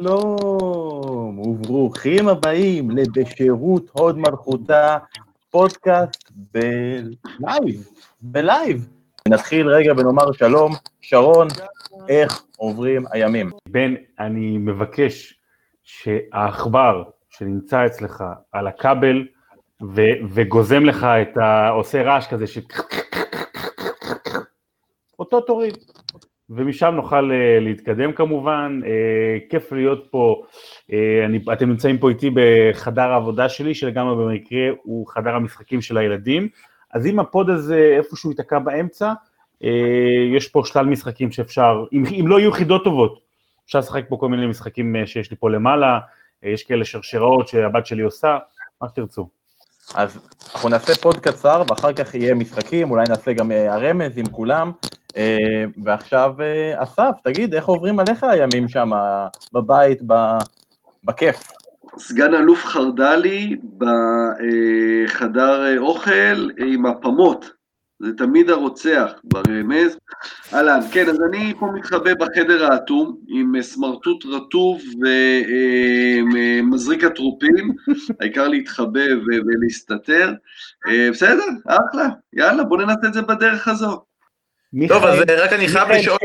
שלום וברוכים הבאים לבשירות הוד מלכותה, פודקאסט בלייב, בלייב. נתחיל רגע ונאמר שלום, שרון, איך עוברים הימים? בן, אני מבקש שהעכבר שנמצא אצלך על הכבל ו- וגוזם לך את ה... עושה רעש כזה ש... אותו תוריד. ומשם נוכל uh, להתקדם כמובן, uh, כיף להיות פה, uh, אני, אתם נמצאים פה איתי בחדר העבודה שלי, שלגמרי במקרה הוא חדר המשחקים של הילדים, אז אם הפוד הזה איפשהו ייתקע באמצע, יש פה שלל משחקים שאפשר, אם, אם לא יהיו חידות טובות, אפשר לשחק פה כל מיני משחקים שיש לי פה למעלה, יש כאלה שרשראות שהבת שלי עושה, מה שתרצו. אז אנחנו נעשה פוד קצר ואחר כך יהיה משחקים, אולי נעשה גם הרמז עם כולם. ועכשיו אסף, תגיד, איך עוברים עליך הימים שם בבית, בכיף? סגן אלוף חרדלי בחדר אוכל עם הפמות, זה תמיד הרוצח ברמז. אהלן, כן, אז אני פה מתחבא בחדר האטום עם סמרטוט רטוב ומזריק הטרופים, העיקר להתחבא ולהסתתר. בסדר, אחלה, יאללה, בוא ננסה את זה בדרך הזו. טוב, אז רק אני חייב לשאול...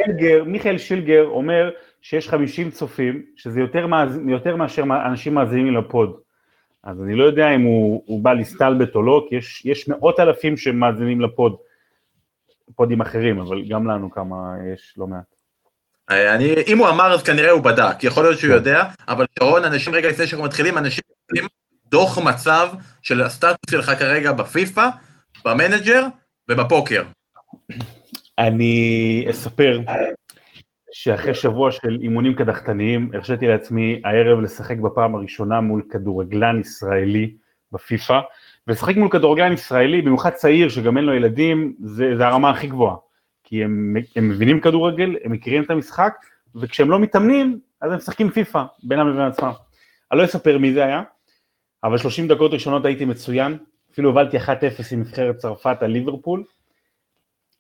מיכאל שילגר אומר שיש 50 צופים, שזה יותר, מאז, יותר מאשר אנשים מאזינים לפוד. אז אני לא יודע אם הוא, הוא בא להסתלבט או לא, כי יש, יש מאות אלפים שמאזינים לפוד, פודים אחרים, אבל גם לנו כמה יש לא מעט. אני, אם הוא אמר אז כנראה הוא בדק, יכול להיות שהוא יודע, אבל שרון, אנשים רגע לפני שאנחנו מתחילים, אנשים מתחילים דוח מצב של הסטטוס שלך כרגע בפיפא, במנג'ר ובפוקר. אני אספר שאחרי שבוע של אימונים קדחתניים, הרשיתי לעצמי הערב לשחק בפעם הראשונה מול כדורגלן ישראלי בפיפא, ולשחק מול כדורגלן ישראלי, במיוחד צעיר שגם אין לו ילדים, זה, זה הרמה הכי גבוהה. כי הם, הם מבינים כדורגל, הם מכירים את המשחק, וכשהם לא מתאמנים, אז הם משחקים פיפא, בינם לבין עצמם. אני לא אספר מי זה היה, אבל 30 דקות ראשונות הייתי מצוין, אפילו הובלתי 1-0 עם נבחרת צרפת על ליברפול,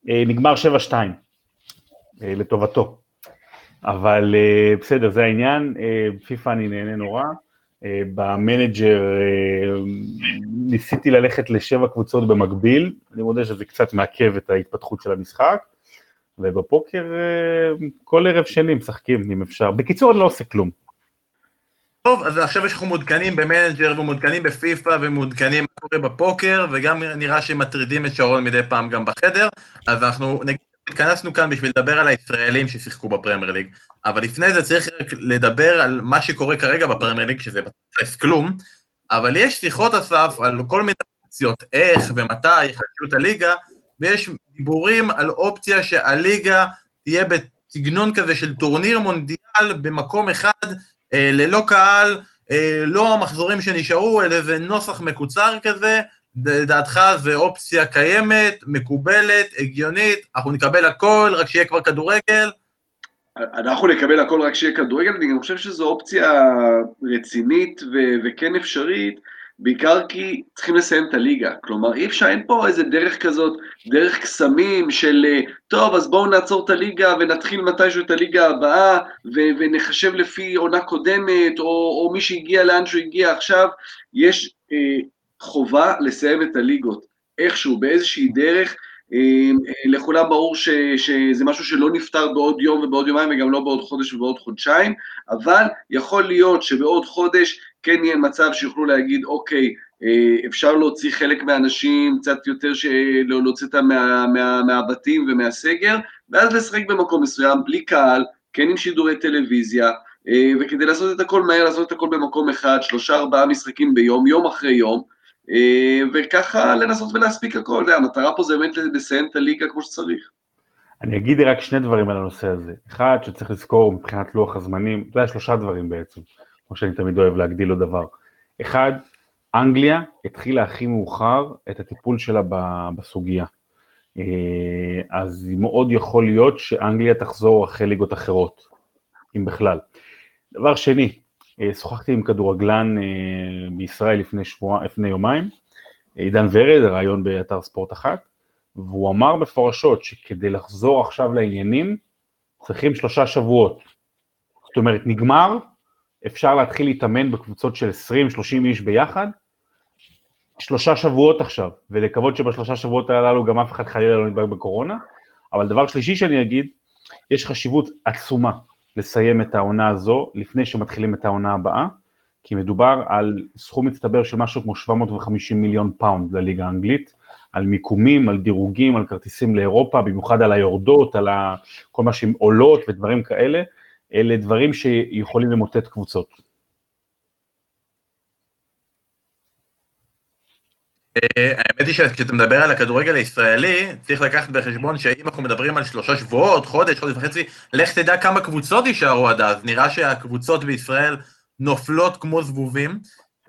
נגמר 7-2 לטובתו. אבל בסדר, זה העניין, פיפא אני נהנה נורא. במנג'ר ניסיתי ללכת לשבע קבוצות במקביל, אני מודה שזה קצת מעכב את ההתפתחות של המשחק, ובפוקר כל ערב שני משחקים אם אפשר. בקיצור, אני לא עושה כלום. טוב, אז עכשיו אנחנו מעודכנים במנג'ר ומעודכנים בפיפא ומעודכנים מה קורה בפוקר, וגם נראה שמטרידים את שרון מדי פעם גם בחדר, אז אנחנו התכנסנו כאן בשביל לדבר על הישראלים ששיחקו בפרמייר ליג, אבל לפני זה צריך לדבר על מה שקורה כרגע בפרמייר ליג, שזה בתכלס כלום, אבל יש שיחות אסף על כל מיני אופציות, איך ומתי יחדשו את הליגה, ויש דיבורים על אופציה שהליגה תהיה בסגנון כזה של טורניר מונדיאל במקום אחד, ללא קהל, לא המחזורים שנשארו, אלא איזה נוסח מקוצר כזה, לדעתך זה אופציה קיימת, מקובלת, הגיונית, אנחנו נקבל הכל, רק שיהיה כבר כדורגל? אנחנו נקבל הכל רק שיהיה כדורגל, אני גם חושב שזו אופציה רצינית ו- וכן אפשרית, בעיקר כי צריכים לסיים את הליגה, כלומר אי אפשר, אין פה איזה דרך כזאת, דרך קסמים של טוב אז בואו נעצור את הליגה ונתחיל מתישהו את הליגה הבאה ו- ונחשב לפי עונה קודמת או, או מי שהגיע לאן שהוא הגיע. עכשיו, יש אה, חובה לסיים את הליגות, איכשהו, באיזושהי דרך, לכולם ברור ש, שזה משהו שלא נפתר בעוד יום ובעוד יומיים וגם לא בעוד חודש ובעוד חודשיים, אבל יכול להיות שבעוד חודש כן יהיה מצב שיוכלו להגיד, אוקיי, אפשר להוציא חלק מהאנשים, קצת יותר להוציא אותם מה, מה, מהבתים ומהסגר, ואז לשחק במקום מסוים, בלי קהל, כן עם שידורי טלוויזיה, וכדי לעשות את הכל מהר, לעשות את הכל במקום אחד, שלושה ארבעה משחקים ביום, יום אחרי יום, וככה לנסות ולהספיק הכל, המטרה פה זה באמת לסיים את הליגה כמו שצריך. אני אגיד רק שני דברים על הנושא הזה. אחד, שצריך לזכור מבחינת לוח הזמנים, זה היה שלושה דברים בעצם, כמו שאני תמיד אוהב להגדיל לו דבר. אחד, אנגליה התחילה הכי מאוחר את הטיפול שלה בסוגיה. אז מאוד יכול להיות שאנגליה תחזור אחרי ליגות אחרות, אם בכלל. דבר שני, שוחחתי עם כדורגלן בישראל לפני, שבוע, לפני יומיים, עידן ורד, רעיון באתר ספורט אחת, והוא אמר מפורשות שכדי לחזור עכשיו לעניינים, צריכים שלושה שבועות. זאת אומרת, נגמר, אפשר להתחיל להתאמן בקבוצות של 20-30 איש ביחד, שלושה שבועות עכשיו, ולקוות שבשלושה שבועות הללו גם אף אחד חלילה לא נדבק בקורונה, אבל דבר שלישי שאני אגיד, יש חשיבות עצומה לסיים את העונה הזו לפני שמתחילים את העונה הבאה, כי מדובר על סכום מצטבר של משהו כמו 750 מיליון פאונד לליגה האנגלית, על מיקומים, על דירוגים, על כרטיסים לאירופה, במיוחד על היורדות, על כל מה שהן עולות ודברים כאלה, אלה דברים שיכולים למוטט קבוצות. אה, האמת היא שכשאתה מדבר על הכדורגל הישראלי, צריך לקחת בחשבון שאם אנחנו מדברים על שלושה שבועות, חודש, חודש וחצי, לך תדע כמה קבוצות יישארו עד אז. נראה שהקבוצות בישראל נופלות כמו זבובים,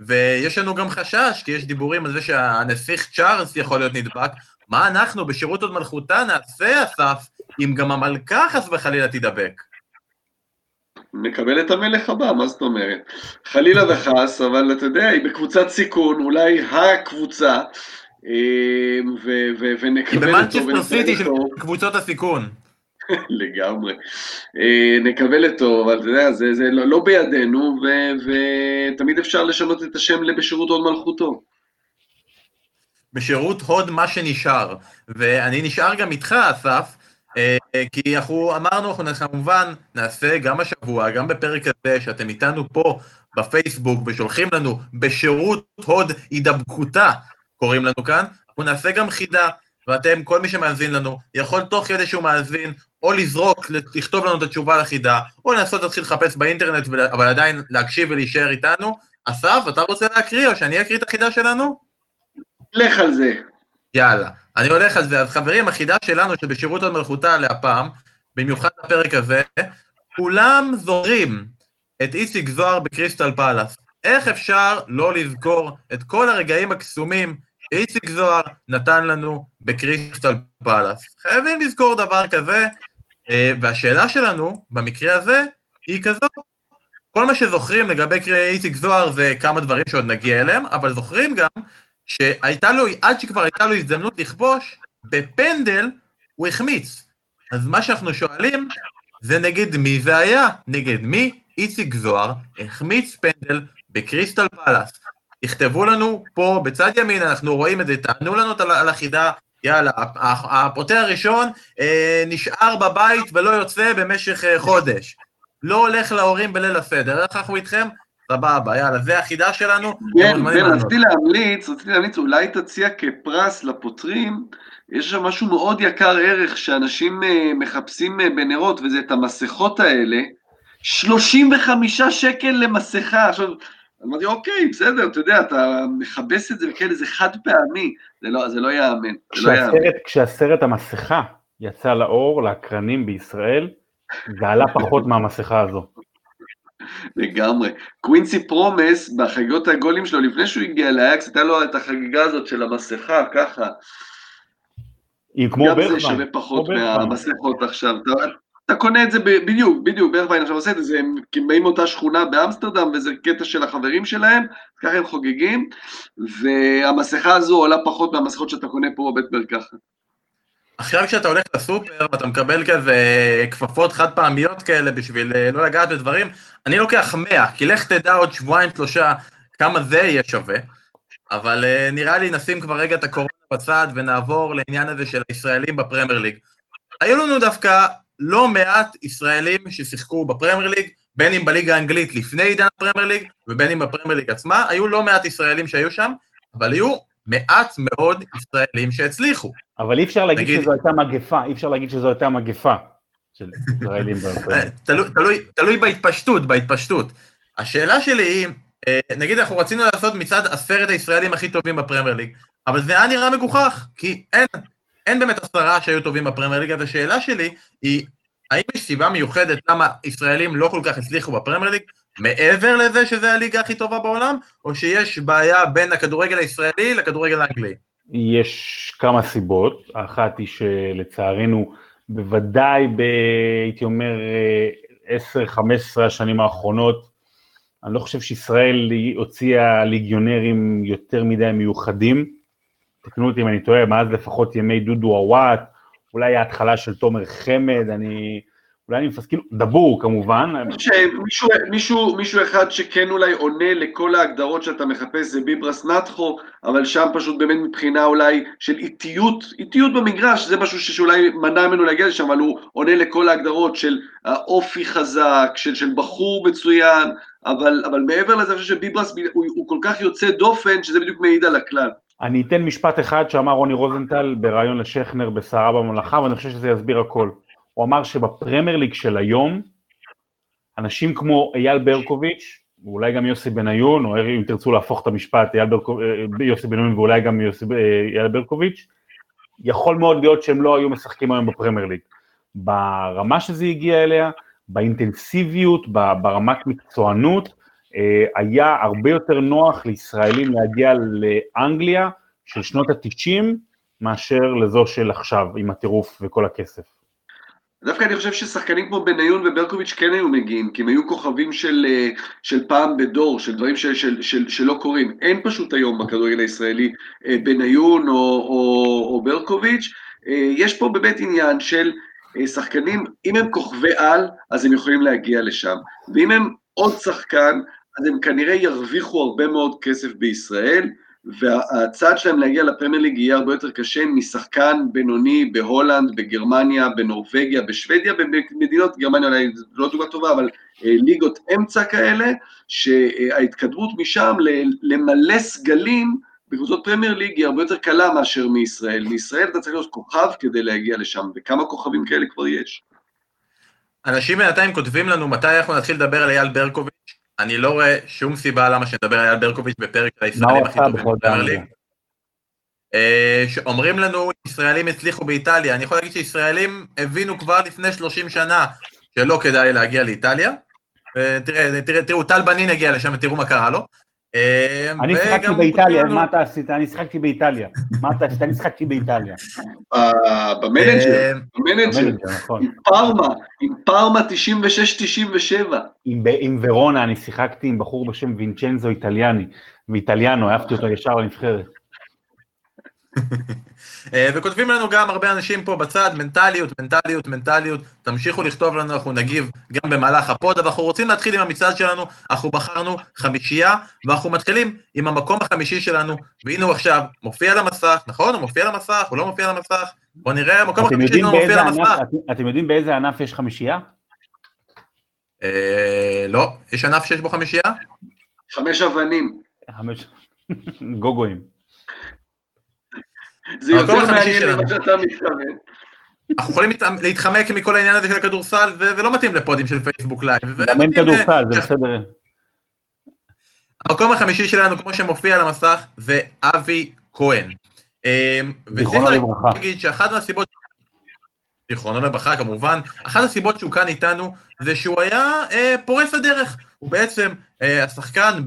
ויש לנו גם חשש, כי יש דיבורים על זה שהנסיך צ'ארלס יכול להיות נדבק. מה אנחנו בשירות עוד מלכותה נעשה, אסף, אם גם המלכה חס וחלילה תידבק? נקבל את המלך הבא, מה זאת אומרת? חלילה וחס, אבל אתה יודע, היא בקבוצת סיכון, אולי הקבוצה, אה, ונקבל אותו. במנצ'סטר סיטי של קבוצות הסיכון. לגמרי. אה, נקבל אותו, אבל אתה יודע, זה, זה לא, לא בידינו, ותמיד אפשר לשנות את השם ל"בשירות הוד מלכותו". בשירות הוד מה שנשאר, ואני נשאר גם איתך, אסף, כי אנחנו אמרנו, אנחנו כמובן נעשה גם השבוע, גם בפרק הזה, שאתם איתנו פה בפייסבוק ושולחים לנו בשירות הוד הידבקותה, קוראים לנו כאן, אנחנו נעשה גם חידה, ואתם, כל מי שמאזין לנו, יכול תוך כדי שהוא מאזין, או לזרוק, לכתוב לנו את התשובה לחידה, או לנסות להתחיל לחפש באינטרנט, אבל עדיין להקשיב ולהישאר איתנו. אסף, אתה רוצה להקריא, או שאני אקריא את החידה שלנו? לך על זה. יאללה. אני הולך על זה. אז חברים, החידה שלנו שבשירות עוד מלכותה להפעם, במיוחד בפרק הזה, כולם זוכרים את איציק זוהר בקריסטל פאלאס. איך אפשר לא לזכור את כל הרגעים הקסומים שאיציק זוהר נתן לנו בקריסטל פאלאס? חייבים לזכור דבר כזה, אה, והשאלה שלנו, במקרה הזה, היא כזאת. כל מה שזוכרים לגבי איציק זוהר זה כמה דברים שעוד נגיע אליהם, אבל זוכרים גם שהייתה לו, עד שכבר הייתה לו הזדמנות לכבוש, בפנדל הוא החמיץ. אז מה שאנחנו שואלים, זה נגד מי זה היה? נגד מי? איציק זוהר החמיץ פנדל בקריסטל פלאס. תכתבו לנו פה בצד ימין, אנחנו רואים את זה, תענו לנו על החידה, יאללה, הפוטר הראשון אה, נשאר בבית ולא יוצא במשך אה, חודש. לא הולך להורים בליל הסדר, איך אנחנו איתכם? סבבה, יאללה, זה החידה שלנו. כן, כן, רציתי להמליץ, רציתי להמליץ, אולי תציע כפרס לפותרים, יש שם משהו מאוד יקר ערך שאנשים אה, מחפשים אה, בנרות, וזה את המסכות האלה, 35 שקל למסכה. עכשיו, אמרתי, אוקיי, בסדר, אתה יודע, אתה מכבס את זה וכאלה, זה חד פעמי, זה לא, זה לא ייאמן. לא כשהסרט, כשהסרט המסכה יצא לאור, לאקרנים בישראל, זה עלה פחות מהמסכה הזו. לגמרי. קווינסי פרומס, בחגיגות הגולים שלו, לפני שהוא הגיע לאייאקס, הייתה לו את החגיגה הזאת של המסכה, ככה. היא כמו ברכווין. גם זה שווה פחות מהמסכות עכשיו. אתה, אתה קונה את זה בדיוק, בדיוק, ברכווין עכשיו עושה את זה, הם באים מאותה שכונה באמסטרדם, וזה קטע של החברים שלהם, ככה הם חוגגים, והמסכה הזו עולה פחות מהמסכות שאתה קונה פה בבית מרקחת. עכשיו כשאתה הולך לסופר ואתה מקבל כזה כפפות חד פעמיות כאלה בשביל אה, לא לגעת בדברים, אני לוקח 100, כי לך תדע עוד שבועיים שלושה כמה זה יהיה שווה, אבל uh, נראה לי נשים כבר רגע את הקורונה בצד ונעבור לעניין הזה של הישראלים בפרמייר ליג. היו לנו דווקא לא מעט ישראלים ששיחקו בפרמייר ליג, בין אם בליגה האנגלית לפני עידן הפרמייר ליג ובין אם בפרמייר ליג עצמה, היו לא מעט ישראלים שהיו שם, אבל היו מעט מאוד ישראלים שהצליחו. אבל אי אפשר להגיד נגיד... שזו הייתה מגפה, אי אפשר להגיד שזו הייתה מגפה של ישראלים. תלוי, תלוי, תלוי בהתפשטות, בהתפשטות. השאלה שלי היא, אה, נגיד אנחנו רצינו לעשות מצד עשרת הישראלים הכי טובים בפרמייר ליג, אבל זה היה נראה מגוחך, כי אין, אין באמת עשרה שהיו טובים בפרמייר ליג, אז השאלה שלי היא, האם יש סיבה מיוחדת למה ישראלים לא כל כך הצליחו בפרמייר ליג, מעבר לזה שזה הליגה הכי טובה בעולם, או שיש בעיה בין הכדורגל הישראלי לכדורגל האנגלי? יש כמה סיבות, האחת היא שלצערנו, בוודאי ב... הייתי אומר, 10-15 השנים האחרונות, אני לא חושב שישראל הוציאה ליגיונרים יותר מדי מיוחדים, תקנו אותי אם אני טועה, מאז לפחות ימי דודו עוואט, אולי ההתחלה של תומר חמד, אני אולי אני מפס, כאילו, דבור כמובן. שמישהו מישהו, מישהו אחד שכן אולי עונה לכל ההגדרות שאתה מחפש זה ביברס נטחו, אבל שם פשוט באמת מבחינה אולי של איטיות, איטיות במגרש, זה משהו שאולי מנע ממנו להגיע לשם, אבל הוא עונה לכל ההגדרות של האופי חזק, של, של בחור מצוין, אבל, אבל מעבר לזה אני חושב שביברס הוא, הוא כל כך יוצא דופן, שזה בדיוק מעיד על הכלל. אני אתן משפט אחד שאמר רוני רוזנטל בריאיון לשכנר בסערה בממלכה, ואני חושב שזה יסביר הכל. הוא אמר שבפרמייר ליג של היום, אנשים כמו אייל ברקוביץ', ואולי גם יוסי בניון, או אם תרצו להפוך את המשפט, אייל ברקוב, אה, יוסי בניון ואולי גם יוסי, אה, אייל ברקוביץ', יכול מאוד להיות שהם לא היו משחקים היום בפרמייר ליג. ברמה שזה הגיע אליה, באינטנסיביות, ברמת מקצוענות, אה, היה הרבה יותר נוח לישראלים להגיע לאנגליה של שנות ה-90 מאשר לזו של עכשיו, עם הטירוף וכל הכסף. דווקא אני חושב ששחקנים כמו בניון וברקוביץ' כן היו מגיעים, כי הם היו כוכבים של, אה, של פעם בדור, של דברים של, של, של, שלא קורים. אין פשוט היום בכדורגל הישראלי אה, בניון או, או, או ברקוביץ', יש פה באמת עניין של שחקנים, אם הם כוכבי על, אז הם יכולים להגיע לשם, ואם הם עוד שחקן, אז הם כנראה ירוויחו הרבה מאוד כסף בישראל, והצעד שלהם להגיע לפרמייר ליג יהיה הרבה יותר קשה משחקן בינוני בהולנד, בגרמניה, בנורבגיה, בשוודיה, במדינות, גרמניה אולי לא דוגמה טובה, אבל אה, ליגות אמצע כאלה, שההתקדמות משם למלא סגלים בקבוצות פרמייר ליג היא הרבה יותר קלה מאשר מישראל. מישראל אתה צריך להיות כוכב כדי להגיע לשם, וכמה כוכבים כאלה כבר יש. אנשים בינתיים כותבים לנו מתי אנחנו נתחיל לדבר על אייל ברקוביץ', אני לא רואה שום סיבה למה שנדבר על ברקוביץ' בפרק הישראלים הכי טובים בפרמייר ליג. אה, אומרים לנו, ישראלים הצליחו באיטליה, אני יכול להגיד שישראלים הבינו כבר לפני 30 שנה שלא כדאי להגיע לאיטליה. תראו, טל בנין הגיע לשם ותראו מה קרה לו. אה, אני שיחקתי באיטליה, מה אתה עשית? אני שיחקתי באיטליה. מה אתה עשית? אני שיחקתי באיטליה. במנג'ר, אה, במנג'ר, נכון. עם פארמה, עם פארמה 96-97. עם ורונה אני שיחקתי עם בחור בשם וינצ'נזו איטליאנו, ואיטליאנו, אהבתי אותו ישר לנבחרת. אה, וכותבים לנו גם הרבה אנשים פה בצד, מנטליות, מנטליות, מנטליות, תמשיכו לכתוב לנו, אנחנו נגיב גם במהלך הפוד, אבל אנחנו רוצים להתחיל עם המצעד שלנו, אנחנו בחרנו חמישייה, ואנחנו מתחילים עם המקום החמישי שלנו, והנה הוא עכשיו מופיע על המסך, נכון? הוא מופיע על המסך, הוא לא מופיע על המסך, בואו נראה, המקום החמישי שלנו מופיע על המסך. אתם יודעים באיזה ענף יש חמישייה? אה, לא, יש ענף שיש בו חמישייה? חמש אבנים. חמש, גוגויים. זה יותר מעניין ממה שאתה מתכוון. אנחנו יכולים להתחמק מכל העניין הזה של הכדורסל, ולא מתאים לפודים של פייסבוק לייב. גם אין כדורסל, זה בסדר. המקום החמישי שלנו, כמו שמופיע על המסך, זה אבי כהן. אמ, זיכרונו לברכה. להגיד שאחת מהסיבות, זיכרונו לברכה כמובן, אחת הסיבות שהוא כאן איתנו, זה שהוא היה אה, פורץ הדרך. הוא בעצם אה, השחקן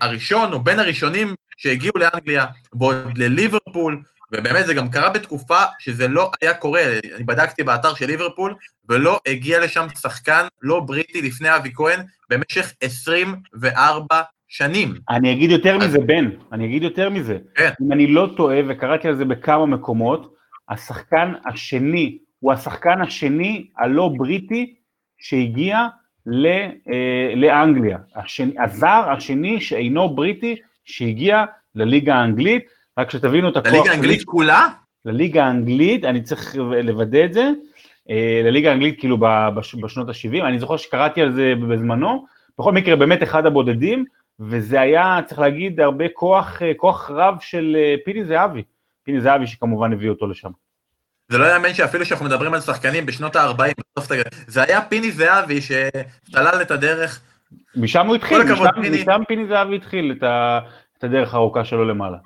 הראשון, או בין הראשונים שהגיעו לאנגליה, ועוד לליברפול, ובאמת זה גם קרה בתקופה שזה לא היה קורה, אני בדקתי באתר של ליברפול, ולא הגיע לשם שחקן לא בריטי לפני אבי כהן במשך 24 שנים. אני אגיד יותר אז... מזה, בן, אני אגיד יותר מזה. כן. אם אני לא טועה, וקראתי על זה בכמה מקומות, השחקן השני, הוא השחקן השני הלא בריטי שהגיע ל, אה, לאנגליה. השני, הזר השני שאינו בריטי שהגיע לליגה האנגלית, רק שתבינו את הכוח... לליגה האנגלית כולה? לליגה האנגלית, אני צריך לוודא את זה, אה, לליגה האנגלית כאילו בשנות ה-70, אני זוכר שקראתי על זה בזמנו, בכל מקרה באמת אחד הבודדים, וזה היה, צריך להגיד, הרבה כוח, אה, כוח רב של אה, פיני זהבי, פיני זהבי שכמובן הביא אותו לשם. זה לא יאמן שאפילו שאנחנו מדברים על שחקנים בשנות ה-40, זה היה פיני זהבי שסלל את הדרך. משם הוא התחיל, משם, פיני... משם פיני זהבי התחיל את, ה, את הדרך הארוכה שלו למעלה.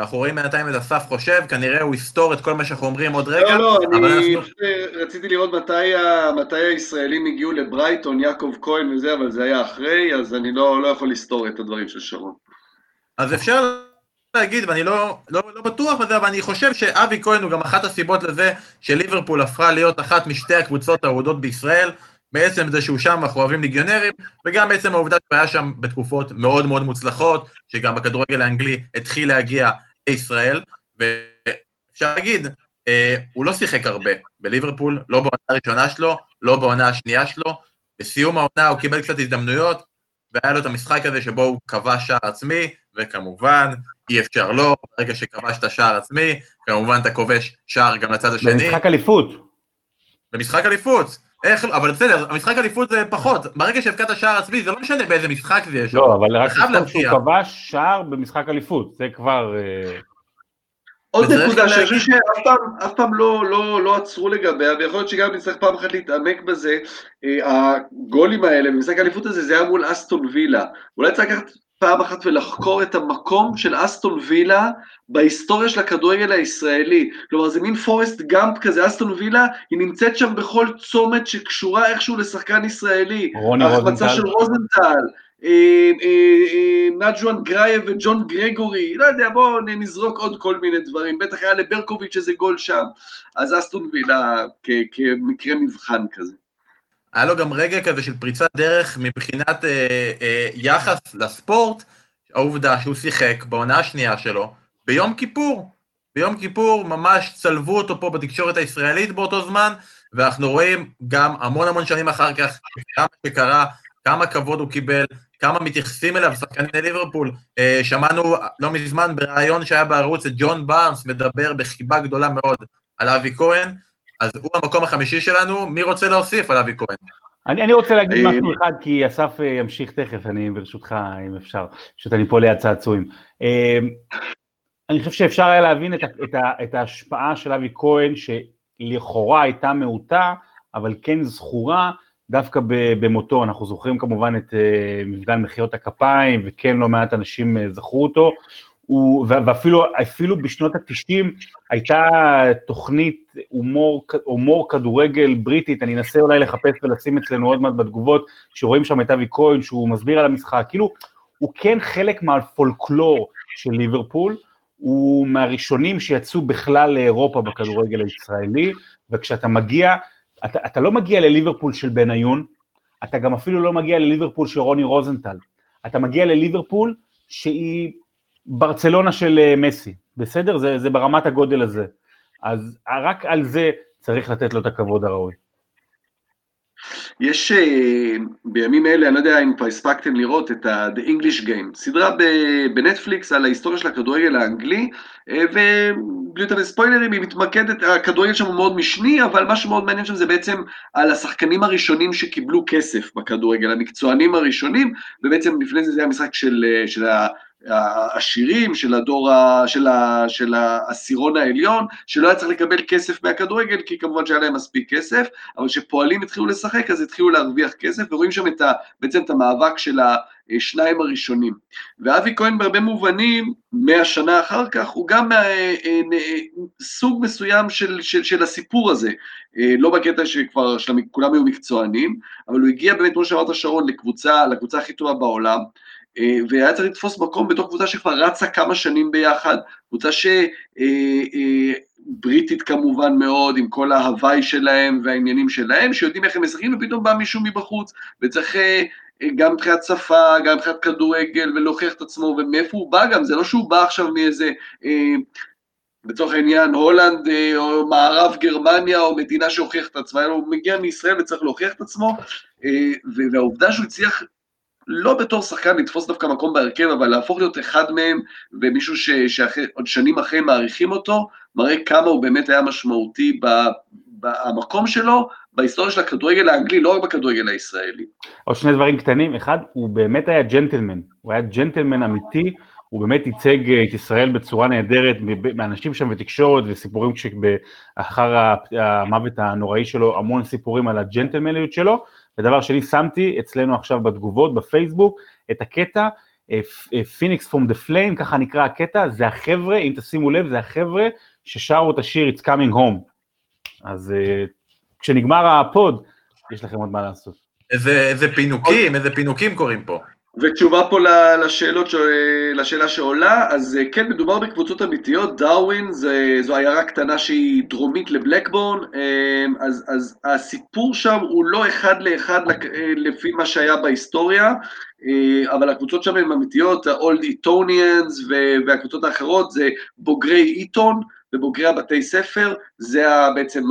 ואנחנו רואים בינתיים את אסף חושב, כנראה הוא יסתור את כל מה שאנחנו אומרים עוד רגע. לא, לא, אני אנחנו... רציתי לראות מתי, ה... מתי הישראלים הגיעו לברייטון, יעקב כהן וזה, אבל זה היה אחרי, אז אני לא, לא יכול לסתור את הדברים של שרון. אז אפשר להגיד, ואני לא, לא, לא בטוח בזה, אבל אני חושב שאבי כהן הוא גם אחת הסיבות לזה שליברפול הפכה להיות אחת משתי הקבוצות האהודות בישראל, בעצם זה שהוא שם, אנחנו אוהבים ליגיונרים, וגם בעצם העובדה שהוא היה שם בתקופות מאוד מאוד מוצלחות, שגם בכדורגל האנגלי התחיל להגיע לישראל, ואפשר להגיד, אה, הוא לא שיחק הרבה בליברפול, לא בעונה הראשונה שלו, לא בעונה השנייה שלו. בסיום העונה הוא קיבל קצת הזדמנויות, והיה לו את המשחק הזה שבו הוא כבש שער עצמי, וכמובן, אי אפשר לא, ברגע שכבשת שער עצמי, כמובן אתה כובש שער גם לצד השני. במשחק אליפות. במשחק אליפות. איך, אבל בסדר, המשחק אליפות זה פחות. ברגע שהבקעת שער עצמי, זה לא משנה באיזה משחק זה יש. לא, אבל רק. שהוא כבש שער במשחק אליפות, זה כבר... אה, עוד נקודה חושב שאף פעם, אף פעם לא, לא, לא עצרו לגביה, ויכול להיות שגם נצטרך פעם אחת להתעמק בזה, אה, הגולים האלה במשחק האליפות הזה, זה היה מול אסטון וילה. אולי צריך לקחת פעם אחת ולחקור את המקום של אסטון וילה בהיסטוריה של הכדורגל הישראלי. כלומר, זה מין פורסט גאמפ כזה, אסטון וילה, היא נמצאת שם בכל צומת שקשורה איכשהו לשחקן ישראלי. רוני ההחמצה רוזנטל. של רוזנטל, אה, אה, אה, נג'ואן גרייב וג'ון גרגורי, לא יודע, בואו נזרוק עוד כל מיני דברים, בטח היה לברקוביץ' איזה גול שם, אז אסטון וילה כמקרה מבחן כזה. היה לו גם רגע כזה של פריצת דרך מבחינת אה, אה, יחס לספורט, העובדה שהוא שיחק בעונה השנייה שלו ביום כיפור. ביום כיפור ממש צלבו אותו פה בתקשורת הישראלית באותו זמן, ואנחנו רואים גם המון המון שנים אחר כך כמה שקרה, כמה כבוד הוא קיבל, כמה מתייחסים אליו שחקני ליברפול. אה, שמענו לא מזמן בריאיון שהיה בערוץ את ג'ון בארנס מדבר בחיבה גדולה מאוד על אבי כהן, אז הוא המקום החמישי שלנו, מי רוצה להוסיף על אבי כהן? אני, אני רוצה להגיד אה, משהו אחד, כי אסף אה, ימשיך תכף, אני ברשותך, אם אפשר, פשוט אני פה ליד צעצועים. אה, אני חושב שאפשר היה להבין את, את, את ההשפעה של אבי כהן, שלכאורה הייתה מעוטה, אבל כן זכורה דווקא ב- במותו. אנחנו זוכרים כמובן את מפגן מחיאות הכפיים, וכן לא מעט אנשים זכרו אותו. הוא, ואפילו אפילו בשנות ה-90 הייתה תוכנית הומור, הומור כדורגל בריטית, אני אנסה אולי לחפש ולשים אצלנו עוד מעט בתגובות, שרואים שם את אבי כהן, שהוא מסביר על המשחק, כאילו, הוא כן חלק מהפולקלור של ליברפול, הוא מהראשונים שיצאו בכלל לאירופה בכדורגל הישראלי, וכשאתה מגיע, אתה, אתה לא מגיע לליברפול של בניון, אתה גם אפילו לא מגיע לליברפול של רוני רוזנטל, אתה מגיע לליברפול שהיא ברצלונה של אה, מסי, בסדר? זה, זה ברמת הגודל הזה. אז רק על זה צריך לתת לו את הכבוד הראוי. יש אה, בימים אלה, אני לא יודע אם כבר הספקתם לראות את ה-The English Game, סדרה בנטפליקס על ההיסטוריה של הכדורגל האנגלי, אה, ובלי יותר ספוילרים, היא מתמקדת, הכדורגל שם הוא מאוד משני, אבל מה שמאוד מעניין שם זה בעצם על השחקנים הראשונים שקיבלו כסף בכדורגל, המקצוענים הראשונים, ובעצם לפני זה זה היה משחק של, של ה... העשירים של הדור, ה, של, ה, של העשירון העליון, שלא היה צריך לקבל כסף מהכדורגל, כי כמובן שהיה להם מספיק כסף, אבל כשפועלים התחילו לשחק, אז התחילו להרוויח כסף, ורואים שם את ה, בעצם את המאבק של השניים הראשונים. ואבי כהן בהרבה מובנים, מאה שנה אחר כך, הוא גם אה, אה, אה, סוג מסוים של, של, של הסיפור הזה. לא בקטע שכבר כולם היו מקצוענים, אבל הוא הגיע באמת, כמו שאמרת שרון, לקבוצה, לקבוצה הכי טובה בעולם, והיה צריך לתפוס מקום בתוך קבוצה שכבר רצה כמה שנים ביחד, קבוצה שבריטית כמובן מאוד, עם כל ההוואי שלהם והעניינים שלהם, שיודעים איך הם משחקים, ופתאום בא מישהו מבחוץ, וצריך אה, אה, גם מבחינת שפה, גם מבחינת כדורגל, ולהוכיח את עצמו, ומאיפה הוא בא גם, זה לא שהוא בא עכשיו מאיזה... אה, לצורך העניין הולנד אה, או מערב גרמניה או מדינה שהוכיח את עצמה, הוא מגיע מישראל וצריך להוכיח את עצמו, אה, והעובדה שהוא הצליח לא בתור שחקן לתפוס דווקא מקום בהרכב, אבל להפוך להיות אחד מהם, ומישהו ש, שעוד שנים אחרי מעריכים אותו, מראה כמה הוא באמת היה משמעותי במקום שלו, בהיסטוריה של הכדורגל האנגלי, לא רק בכדורגל הישראלי. עוד שני דברים קטנים, אחד, הוא באמת היה ג'נטלמן, הוא היה ג'נטלמן אמיתי, הוא באמת ייצג את ישראל בצורה נהדרת, מאנשים שם ותקשורת וסיפורים אחר המוות הנוראי שלו, המון סיפורים על הג'נטלמניות שלו, ודבר שני, שמתי אצלנו עכשיו בתגובות בפייסבוק את הקטע, Phoenix from the Flames, ככה נקרא הקטע, זה החבר'ה, אם תשימו לב, זה החבר'ה ששרו את השיר It's Coming Home. אז כשנגמר הפוד, יש לכם עוד מה לעשות. איזה, איזה פינוקים, איזה פינוקים קורים פה. ותשובה פה לשאלות, לשאלה שעולה, אז כן, מדובר בקבוצות אמיתיות, דרווין זה, זו עיירה קטנה שהיא דרומית לבלקבורן, אז, אז הסיפור שם הוא לא אחד לאחד לפי מה שהיה בהיסטוריה, אבל הקבוצות שם הן אמיתיות, ה-Old Etonians והקבוצות האחרות זה בוגרי איתון, ובוגרי הבתי ספר, זה בעצם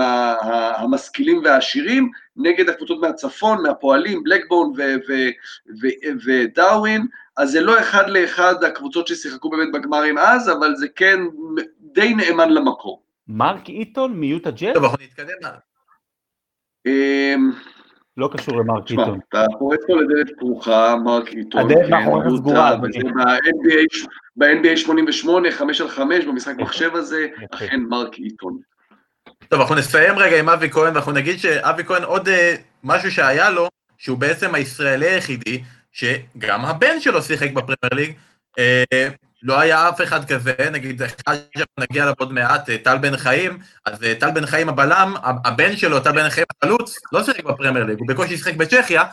המשכילים והעשירים, נגד הקבוצות מהצפון, מהפועלים, ו- ודאווין, אז זה לא אחד לאחד הקבוצות ששיחקו באמת בגמרים אז, אבל זה כן די נאמן למקור. מרק איטון מיוטה ג'ט? טוב, אנחנו נתקדם הלאה. אמ, לא קשור למרק איטון. אתה פורץ פה לדלת פתוחה, מרק עיתון, הדלת מאחוריך סגורה, אדוני. ב-NBA, ב-NBA 88, 5 על 5, במשחק מחשב הזה. אכן מרק עיתון. טוב, אנחנו נסיים רגע עם אבי כהן, ואנחנו נגיד שאבי כהן עוד אה, משהו שהיה לו, שהוא בעצם הישראלי היחידי, שגם הבן שלו שיחק בפרמייר ליג, אה, לא היה אף אחד כזה, נגיד, אחד שנגיע אליו עוד מעט, אה, טל בן חיים, אז טל בן חיים הבלם, הבן שלו, טל בן חיים החלוץ, לא שיחק בפרמייר ליג, הוא בקושי שיחק בצ'כיה,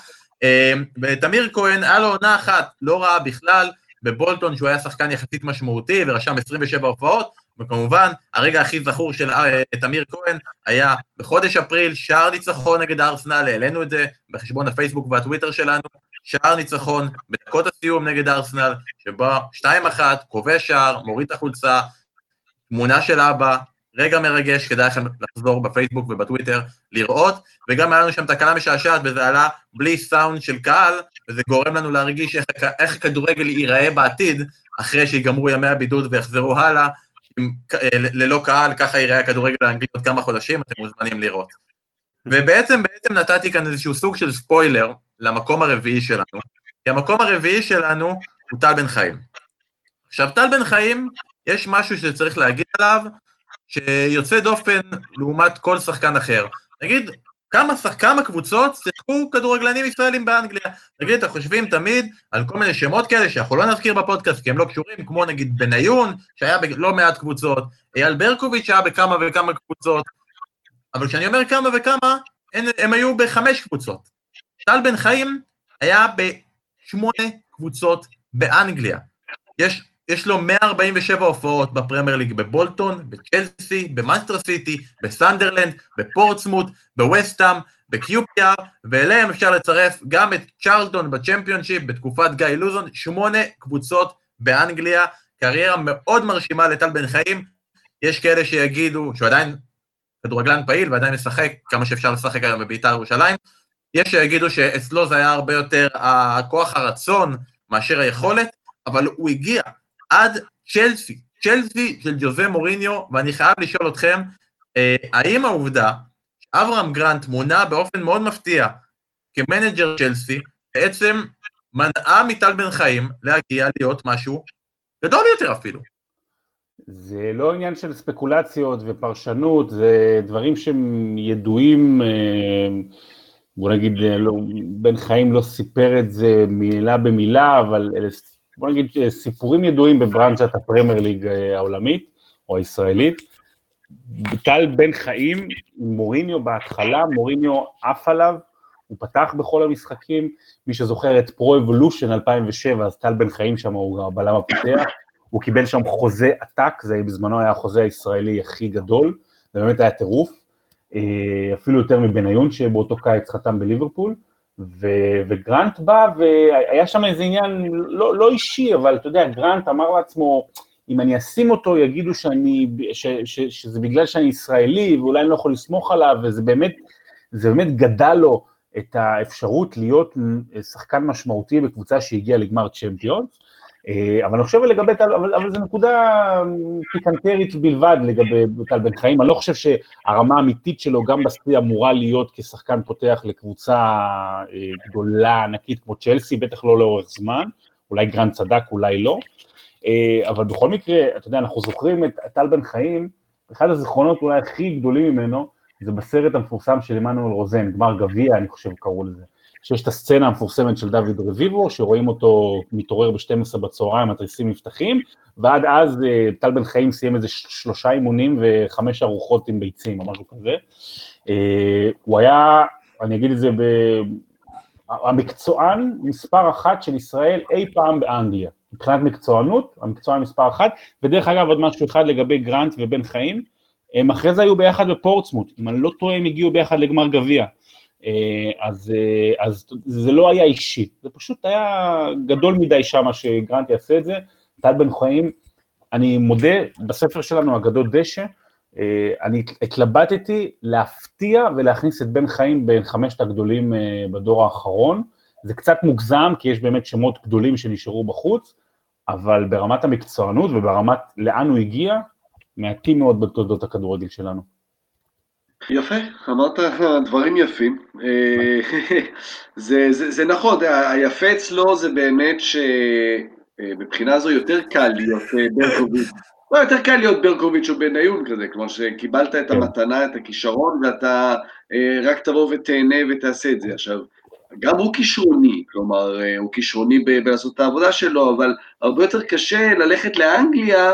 ותמיר כהן, היה לו עונה אחת, לא רעה בכלל, בבולטון, שהוא היה שחקן יחסית משמעותי, ורשם 27 הופעות, וכמובן, הרגע הכי זכור של אה, תמיר כהן היה בחודש אפריל, שער ניצחון נגד ארסנל, העלינו את זה בחשבון הפייסבוק והטוויטר שלנו, שער ניצחון בדקות הסיום נגד ארסנל, שבו 2-1, קובע שער, מוריד את החולצה, תמונה של אבא, רגע מרגש, כדאי לכם לחזור בפייסבוק ובטוויטר לראות, וגם היה לנו שם תקלה משעשעת, וזה עלה בלי סאונד של קהל, וזה גורם לנו להרגיש איך, איך הכדורגל ייראה בעתיד, אחרי שיגמרו ימי הבידוד ויחזרו הלאה, עם, אה, ללא קהל, ככה ייראה הכדורגל האנגלי עוד כמה חודשים, אתם מוזמנים לראות. ובעצם, בעצם נתתי כאן איזשהו סוג של ספוילר למקום הרביעי שלנו, כי המקום הרביעי שלנו הוא טל בן חיים. עכשיו, טל בן חיים, יש משהו שצריך להגיד עליו, שיוצא דופן לעומת כל שחקן אחר. נגיד, כמה, כמה קבוצות שיחקו כדורגלנים ישראלים באנגליה? נגיד, אתם חושבים תמיד על כל מיני שמות כאלה שאנחנו לא נזכיר בפודקאסט כי הם לא קשורים, כמו נגיד בניון, שהיה בלא מעט קבוצות, אייל ברקוביץ' שהיה בכמה וכמה קבוצות, אבל כשאני אומר כמה וכמה, הם, הם היו בחמש קבוצות. טל בן חיים היה בשמונה קבוצות באנגליה. יש, יש לו 147 הופעות בפרמייר ליג בבולטון, בצ'לסי, במנצ'סטר סיטי, בסנדרלנד, בפורטסמוט, בווסטהאם, בקיופיאר, ואליהם אפשר לצרף גם את צ'רלטון בצ'מפיונשיפ בתקופת גיא לוזון, שמונה קבוצות באנגליה, קריירה מאוד מרשימה לטל בן חיים. יש כאלה שיגידו שהוא עדיין כדורגלן פעיל ועדיין משחק כמה שאפשר לשחק היום בבית"ר ירושלים. יש שיגידו שאצלו זה היה הרבה יותר הכוח הרצון מאשר היכולת, אבל הוא הגיע עד צ'לסי, צ'לסי של ג'וזה מוריניו, ואני חייב לשאול אתכם, אה, האם העובדה שאברהם גרנט מונה באופן מאוד מפתיע כמנג'ר צ'לסי, בעצם מנעה מטל בן חיים להגיע להיות משהו גדול יותר אפילו. זה לא עניין של ספקולציות ופרשנות, זה דברים שהם ידועים, אה, בוא נגיד, אה, לא, בן חיים לא סיפר את זה מילה במילה, אבל אלה, בוא נגיד, אה, סיפורים ידועים בברנז'ת הפרמייר ליג אה, העולמית, או הישראלית. טל בן חיים, מוריניו בהתחלה, מוריניו עף עליו, הוא פתח בכל המשחקים, מי שזוכר את Pro Evolution 2007, אז טל בן חיים שם הוא הבלם הפותח, הוא קיבל שם חוזה עתק, זה בזמנו היה החוזה הישראלי הכי גדול, זה באמת היה טירוף, אה, אפילו יותר מבניון שבאותו קיץ חתם בליברפול, ו- וגרנט בא והיה שם איזה עניין לא, לא אישי, אבל אתה יודע, גרנט אמר לעצמו, אם אני אשים אותו יגידו שאני, ש, ש, שזה בגלל שאני ישראלי ואולי אני לא יכול לסמוך עליו, וזה באמת, באמת גדל לו את האפשרות להיות שחקן משמעותי בקבוצה שהגיעה לגמר צ'מפיונס, אבל אני חושב לגבי טל, אבל, אבל זו נקודה פיקנטרית בלבד לגבי טל בן חיים, אני לא חושב שהרמה האמיתית שלו גם בשיא אמורה להיות כשחקן פותח לקבוצה גדולה, ענקית כמו צ'לסי, בטח לא לאורך זמן, אולי גרנט צדק, אולי לא, אבל בכל מקרה, אתה יודע, אנחנו זוכרים את טל בן חיים, אחד הזיכרונות אולי הכי גדולים ממנו, זה בסרט המפורסם של עמנואל רוזן, גמר גביע, אני חושב קראו לזה. שיש את הסצנה המפורסמת של דוד רביבו, שרואים אותו מתעורר ב-12 בצהריים, התריסים נפתחים, ועד אז טל בן חיים סיים איזה שלושה אימונים וחמש ארוחות עם ביצים, או משהו כזה. הוא היה, אני אגיד את זה, ב... המקצוען מספר אחת של ישראל אי פעם באנגליה. מבחינת מקצוענות, המקצוען מספר אחת, ודרך אגב עוד משהו אחד לגבי גרנט ובן חיים, הם אחרי זה היו ביחד בפורטסמוט, אם אני לא טועה הם הגיעו ביחד לגמר גביע. אז, אז זה לא היה אישי, זה פשוט היה גדול מדי שמה שגרנט יעשה את זה, טל בן חיים, אני מודה, בספר שלנו, אגדות דשא, אה, אני התלבטתי להפתיע ולהכניס את בן חיים בין חמשת הגדולים אה, בדור האחרון. זה קצת מוגזם, כי יש באמת שמות גדולים שנשארו בחוץ, אבל ברמת המקצוענות וברמת לאן הוא הגיע, מעטים מאוד בתולדות הכדורגל שלנו. יפה, אמרת דברים יפים. אה, זה, זה, זה נכון, היפה אצלו זה באמת שמבחינה זו יותר קל להיות ברקוביץ'. לא, יותר קל להיות ברקוביץ' או בניון כזה, כלומר שקיבלת את כן. המתנה, את הכישרון, ואתה רק תבוא ותהנה ותעשה את זה. עכשיו, גם הוא כישרוני, כלומר, אה, הוא כישרוני בלעשות את העבודה שלו, אבל הרבה יותר קשה ללכת לאנגליה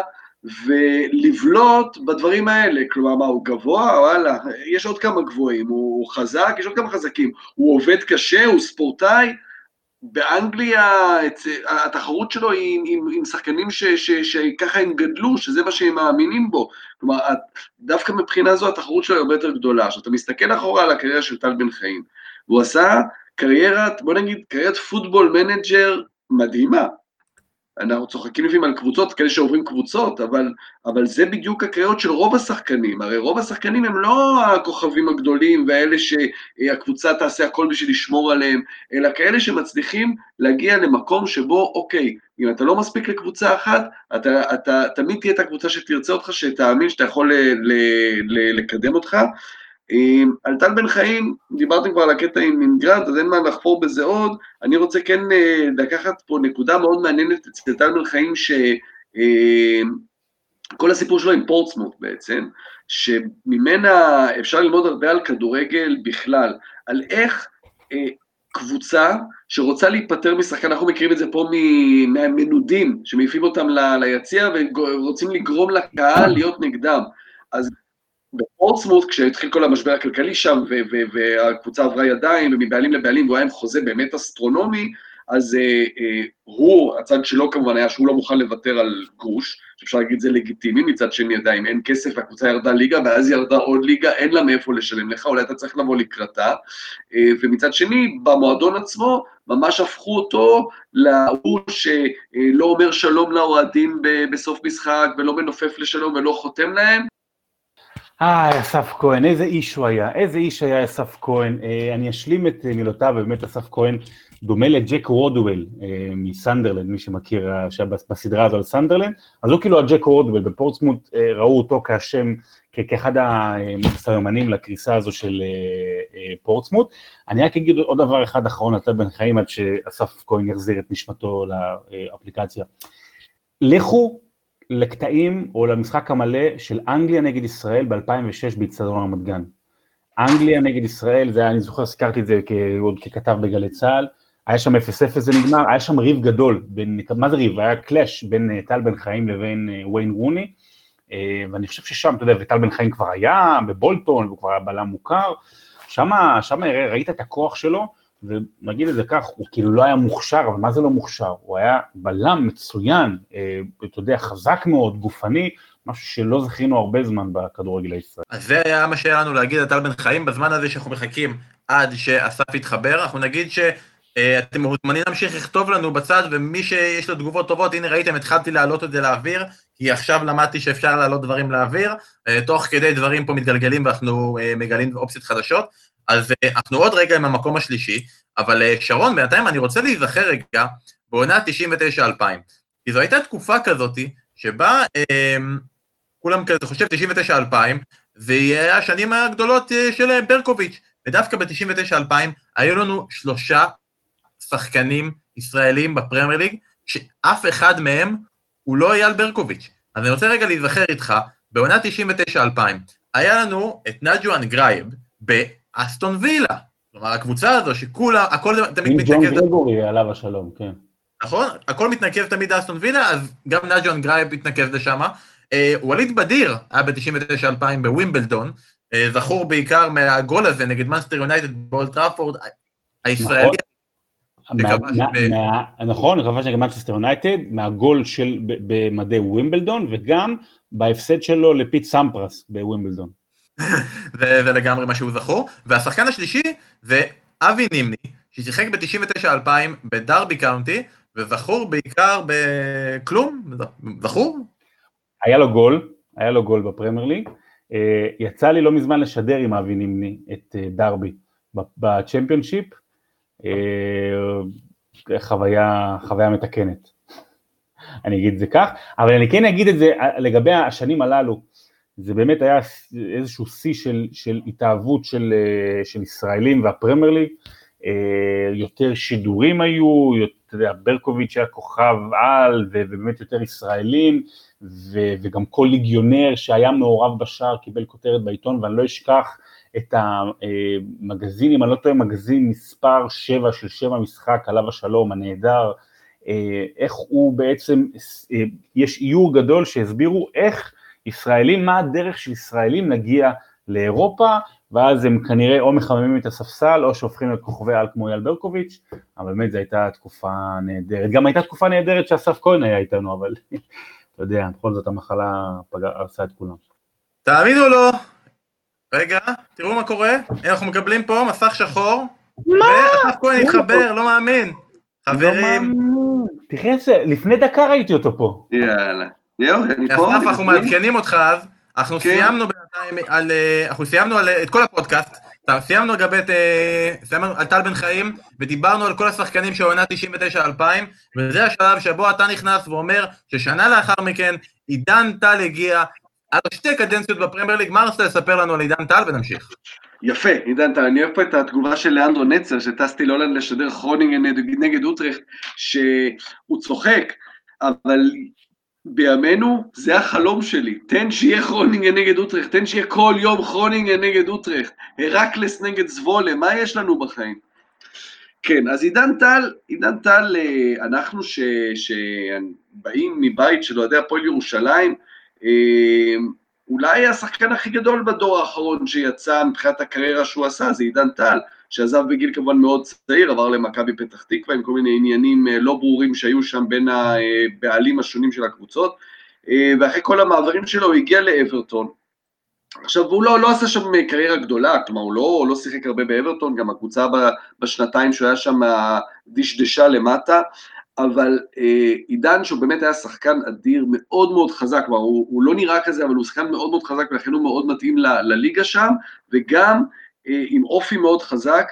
ולבלוט בדברים האלה. כלומר, מה, הוא גבוה? וואלה, יש עוד כמה גבוהים, הוא חזק, יש עוד כמה חזקים. הוא עובד קשה, הוא ספורטאי. באנגליה התחרות שלו היא עם, עם, עם שחקנים ש, ש, שככה הם גדלו, שזה מה שהם מאמינים בו. כלומר, דווקא מבחינה זו התחרות שלו היא הרבה יותר גדולה. עכשיו, אתה מסתכל אחורה על הקריירה של טל בן חיים, והוא עשה קריירת, בוא נגיד, קריירת football manager מדהימה. אנחנו צוחקים לפעמים על קבוצות, כאלה שעוברים קבוצות, אבל, אבל זה בדיוק הקריירות של רוב השחקנים. הרי רוב השחקנים הם לא הכוכבים הגדולים והאלה שהקבוצה תעשה הכל בשביל לשמור עליהם, אלא כאלה שמצליחים להגיע למקום שבו, אוקיי, אם אתה לא מספיק לקבוצה אחת, אתה, אתה תמיד תהיה את הקבוצה שתרצה אותך, שתאמין שאתה יכול ל, ל, ל, לקדם אותך, על טל בן חיים, דיברתם כבר על הקטע עם, עם גרנט, אז אין מה לחפור בזה עוד, אני רוצה כן אה, לקחת פה נקודה מאוד מעניינת אצל טל בן חיים, שכל אה, הסיפור שלו עם פורטסמוט בעצם, שממנה אפשר ללמוד הרבה על כדורגל בכלל, על איך אה, קבוצה שרוצה להיפטר משחקן, אנחנו מכירים את זה פה מהמנודים, שמעיפים אותם ליציע ורוצים לגרום לקהל להיות נגדם. אז בפורטסמוט, כשהתחיל כל המשבר הכלכלי שם, והקבוצה עברה ידיים, ומבעלים לבעלים, והוא היה עם חוזה באמת אסטרונומי, אז uh, uh, הוא, הצד שלו כמובן היה שהוא לא מוכן לוותר על גרוש, שאפשר להגיד זה לגיטימי, מצד שני עדיין אין כסף, והקבוצה ירדה ליגה, ואז ירדה עוד ליגה, אין לה מאיפה לשלם לך, אולי אתה צריך לבוא לקראתה, uh, ומצד שני, במועדון עצמו, ממש הפכו אותו להוא שלא אומר שלום לאוהדים בסוף משחק, ולא מנופף לשלום ולא חותם להם, היי, אסף כהן, איזה איש הוא היה, איזה איש היה אסף כהן. אה, אני אשלים את אה, מילותיו, באמת אסף כהן דומה לג'ק רודוול אה, מסנדרלנד, מי שמכיר בסדרה הזו על סנדרלנד, אז הוא כאילו הג'ק רודוול, בפורטסמוט ראו אותו כאשם, כאחד הסממנים לקריסה הזו של פורטסמוט. אני רק אגיד עוד דבר אחד אחרון על בן חיים, עד שאסף כהן יחזיר את נשמתו לאפליקציה. לכו לקטעים או למשחק המלא של אנגליה נגד ישראל ב-2006 באיצטדיון רמת גן. אנגליה נגד ישראל, זה היה, אני זוכר, סיקרתי את זה עוד ככתב בגלי צה"ל, היה שם 0-0 זה נגמר, היה שם ריב גדול, בין, מה זה ריב? היה קלאש בין אה, טל בן חיים לבין אה, ויין רוני, אה, ואני חושב ששם, אתה יודע, וטל בן חיים כבר היה בבולטון, והוא כבר היה בלם מוכר, שם ראית את הכוח שלו, ונגיד את זה כך, הוא כאילו לא היה מוכשר, אבל מה זה לא מוכשר? הוא היה בלם מצוין, אה, אתה יודע, חזק מאוד, גופני, משהו שלא זכינו הרבה זמן בכדורגל הישראלי. אז זה היה מה שהיה לנו להגיד על טל בן חיים, בזמן הזה שאנחנו מחכים עד שאסף יתחבר, אנחנו נגיד שאתם מוזמנים להמשיך לכתוב לנו בצד, ומי שיש לו תגובות טובות, הנה ראיתם, התחלתי להעלות את זה לאוויר, כי עכשיו למדתי שאפשר להעלות דברים לאוויר, אה, תוך כדי דברים פה מתגלגלים ואנחנו אה, מגלים אופציות חדשות. אז אה, אנחנו עוד רגע עם המקום השלישי, אבל אה, שרון, בינתיים אני רוצה להיזכר רגע בעונה 99-2000. כי זו הייתה תקופה כזאת שבה אה, כולם כזה חושב 99-2000, והיא היה השנים הגדולות אה, של ברקוביץ', ודווקא ב-99-2000 היו לנו שלושה שחקנים ישראלים בפרמייר ליג, שאף אחד מהם הוא לא אייל ברקוביץ'. אז אני רוצה רגע להיזכר איתך, בעונה 99-2000 היה לנו את נג'ואן גרייב, אסטון וילה. כלומר, הקבוצה הזו שכולה, הכל תמיד מתנקז... עם ג'ון גרגורי, עליו השלום, כן. נכון? הכל מתנקז תמיד לאסטון וילה, אז גם נג'ואן גרייב מתנקז לשם. אה, ווליד בדיר היה ב-99-2000 בווימבלדון, אה, זכור בעיקר מהגול הזה נגד מאנסטר יונייטד באולט טראפורד, הישראלי. נכון, כבש נגד מנצ'סטר יונייטד, מהגול שלו במדי ווימבלדון, וגם בהפסד שלו לפיט סמפרס בווימבלדון. זה לגמרי מה שהוא זכור. והשחקן השלישי זה אבי נימני, ששיחק ב-99-2000 בדרבי קאונטי, וזכור בעיקר בכלום, זכור? היה לו גול, היה לו גול בפרמייר ליג. אה, יצא לי לא מזמן לשדר עם אבי נימני את אה, דרבי בצ'מפיונשיפ, אה, חוויה, חוויה מתקנת. אני אגיד את זה כך, אבל אני כן אגיד את זה לגבי השנים הללו, זה באמת היה איזשהו שיא של, של התאהבות של, של ישראלים והפרמייר ליג, יותר שידורים היו, יודע, ברקוביץ' היה כוכב על, ובאמת יותר ישראלים, ו, וגם כל ליגיונר שהיה מעורב בשער קיבל כותרת בעיתון, ואני לא אשכח את המגזין, אם אני לא טועה, מגזין מספר 7 של שם המשחק, עליו השלום, הנהדר, אה, איך הוא בעצם, אה, יש איור גדול שהסבירו איך ישראלים, מה הדרך של ישראלים להגיע לאירופה, ואז הם כנראה או מחממים את הספסל, או שהופכים להיות כוכבי על כמו אייל ברקוביץ', אבל באמת זו הייתה תקופה נהדרת. גם הייתה תקופה נהדרת שאסף כהן היה איתנו, אבל אתה יודע, בכל זאת המחלה פגע, הרסה את כולם. תאמינו לו, רגע, תראו מה קורה, אנחנו מקבלים פה מסך שחור, מה? ואסף כהן התחבר, לא מאמין. חברים. לא תראה, לפני דקה ראיתי אותו פה. יאללה. יואו, אני פה. אסף, אנחנו מעדכנים אותך אז, אנחנו כן. סיימנו בינתיים על, אה, אנחנו סיימנו על, את כל הפודקאסט, סיימנו לגבי את, אה, סיימנו על טל בן חיים, ודיברנו על כל השחקנים של עונה 99-2000, וזה השלב שבו אתה נכנס ואומר ששנה לאחר מכן, עידן טל הגיע, על שתי קדנציות בפרמייר ליג, מה רצית לספר לנו על עידן טל ונמשיך. יפה, עידן טל, אני אוהב פה את התגובה של לאנדרו נצר, שטסתי להולנד לשדר כרונינגן נגד אוטרכט, שהוא צוחק, אבל בימינו זה החלום שלי, תן שיהיה כרונינגן נגד אוטרכט, תן שיהיה כל יום כרונינגן נגד אוטרכט, הרקלס נגד זוולה, מה יש לנו בחיים? כן, אז עידן טל, עידן טל, אה, אנחנו שבאים מבית של אוהדי הפועל ירושלים, אה, אולי השחקן הכי גדול בדור האחרון שיצא מבחינת הקריירה שהוא עשה, זה עידן טל, שעזב בגיל כמובן מאוד צעיר, עבר למכבי פתח תקווה עם כל מיני עניינים אה, לא ברורים שהיו שם בין הבעלים השונים של הקבוצות, אה, ואחרי כל המעברים שלו הוא הגיע לאברטון. עכשיו, הוא לא, לא עשה שם קריירה גדולה, כלומר, הוא לא, לא שיחק הרבה באברטון, גם הקבוצה בשנתיים שהוא היה שם דשדשה למטה, אבל אה, עידן שהוא באמת היה שחקן אדיר, מאוד מאוד חזק, כלומר הוא, הוא לא נראה כזה, אבל הוא שחקן מאוד מאוד חזק ולכן הוא מאוד מתאים ל, לליגה שם, וגם אה, עם אופי מאוד חזק.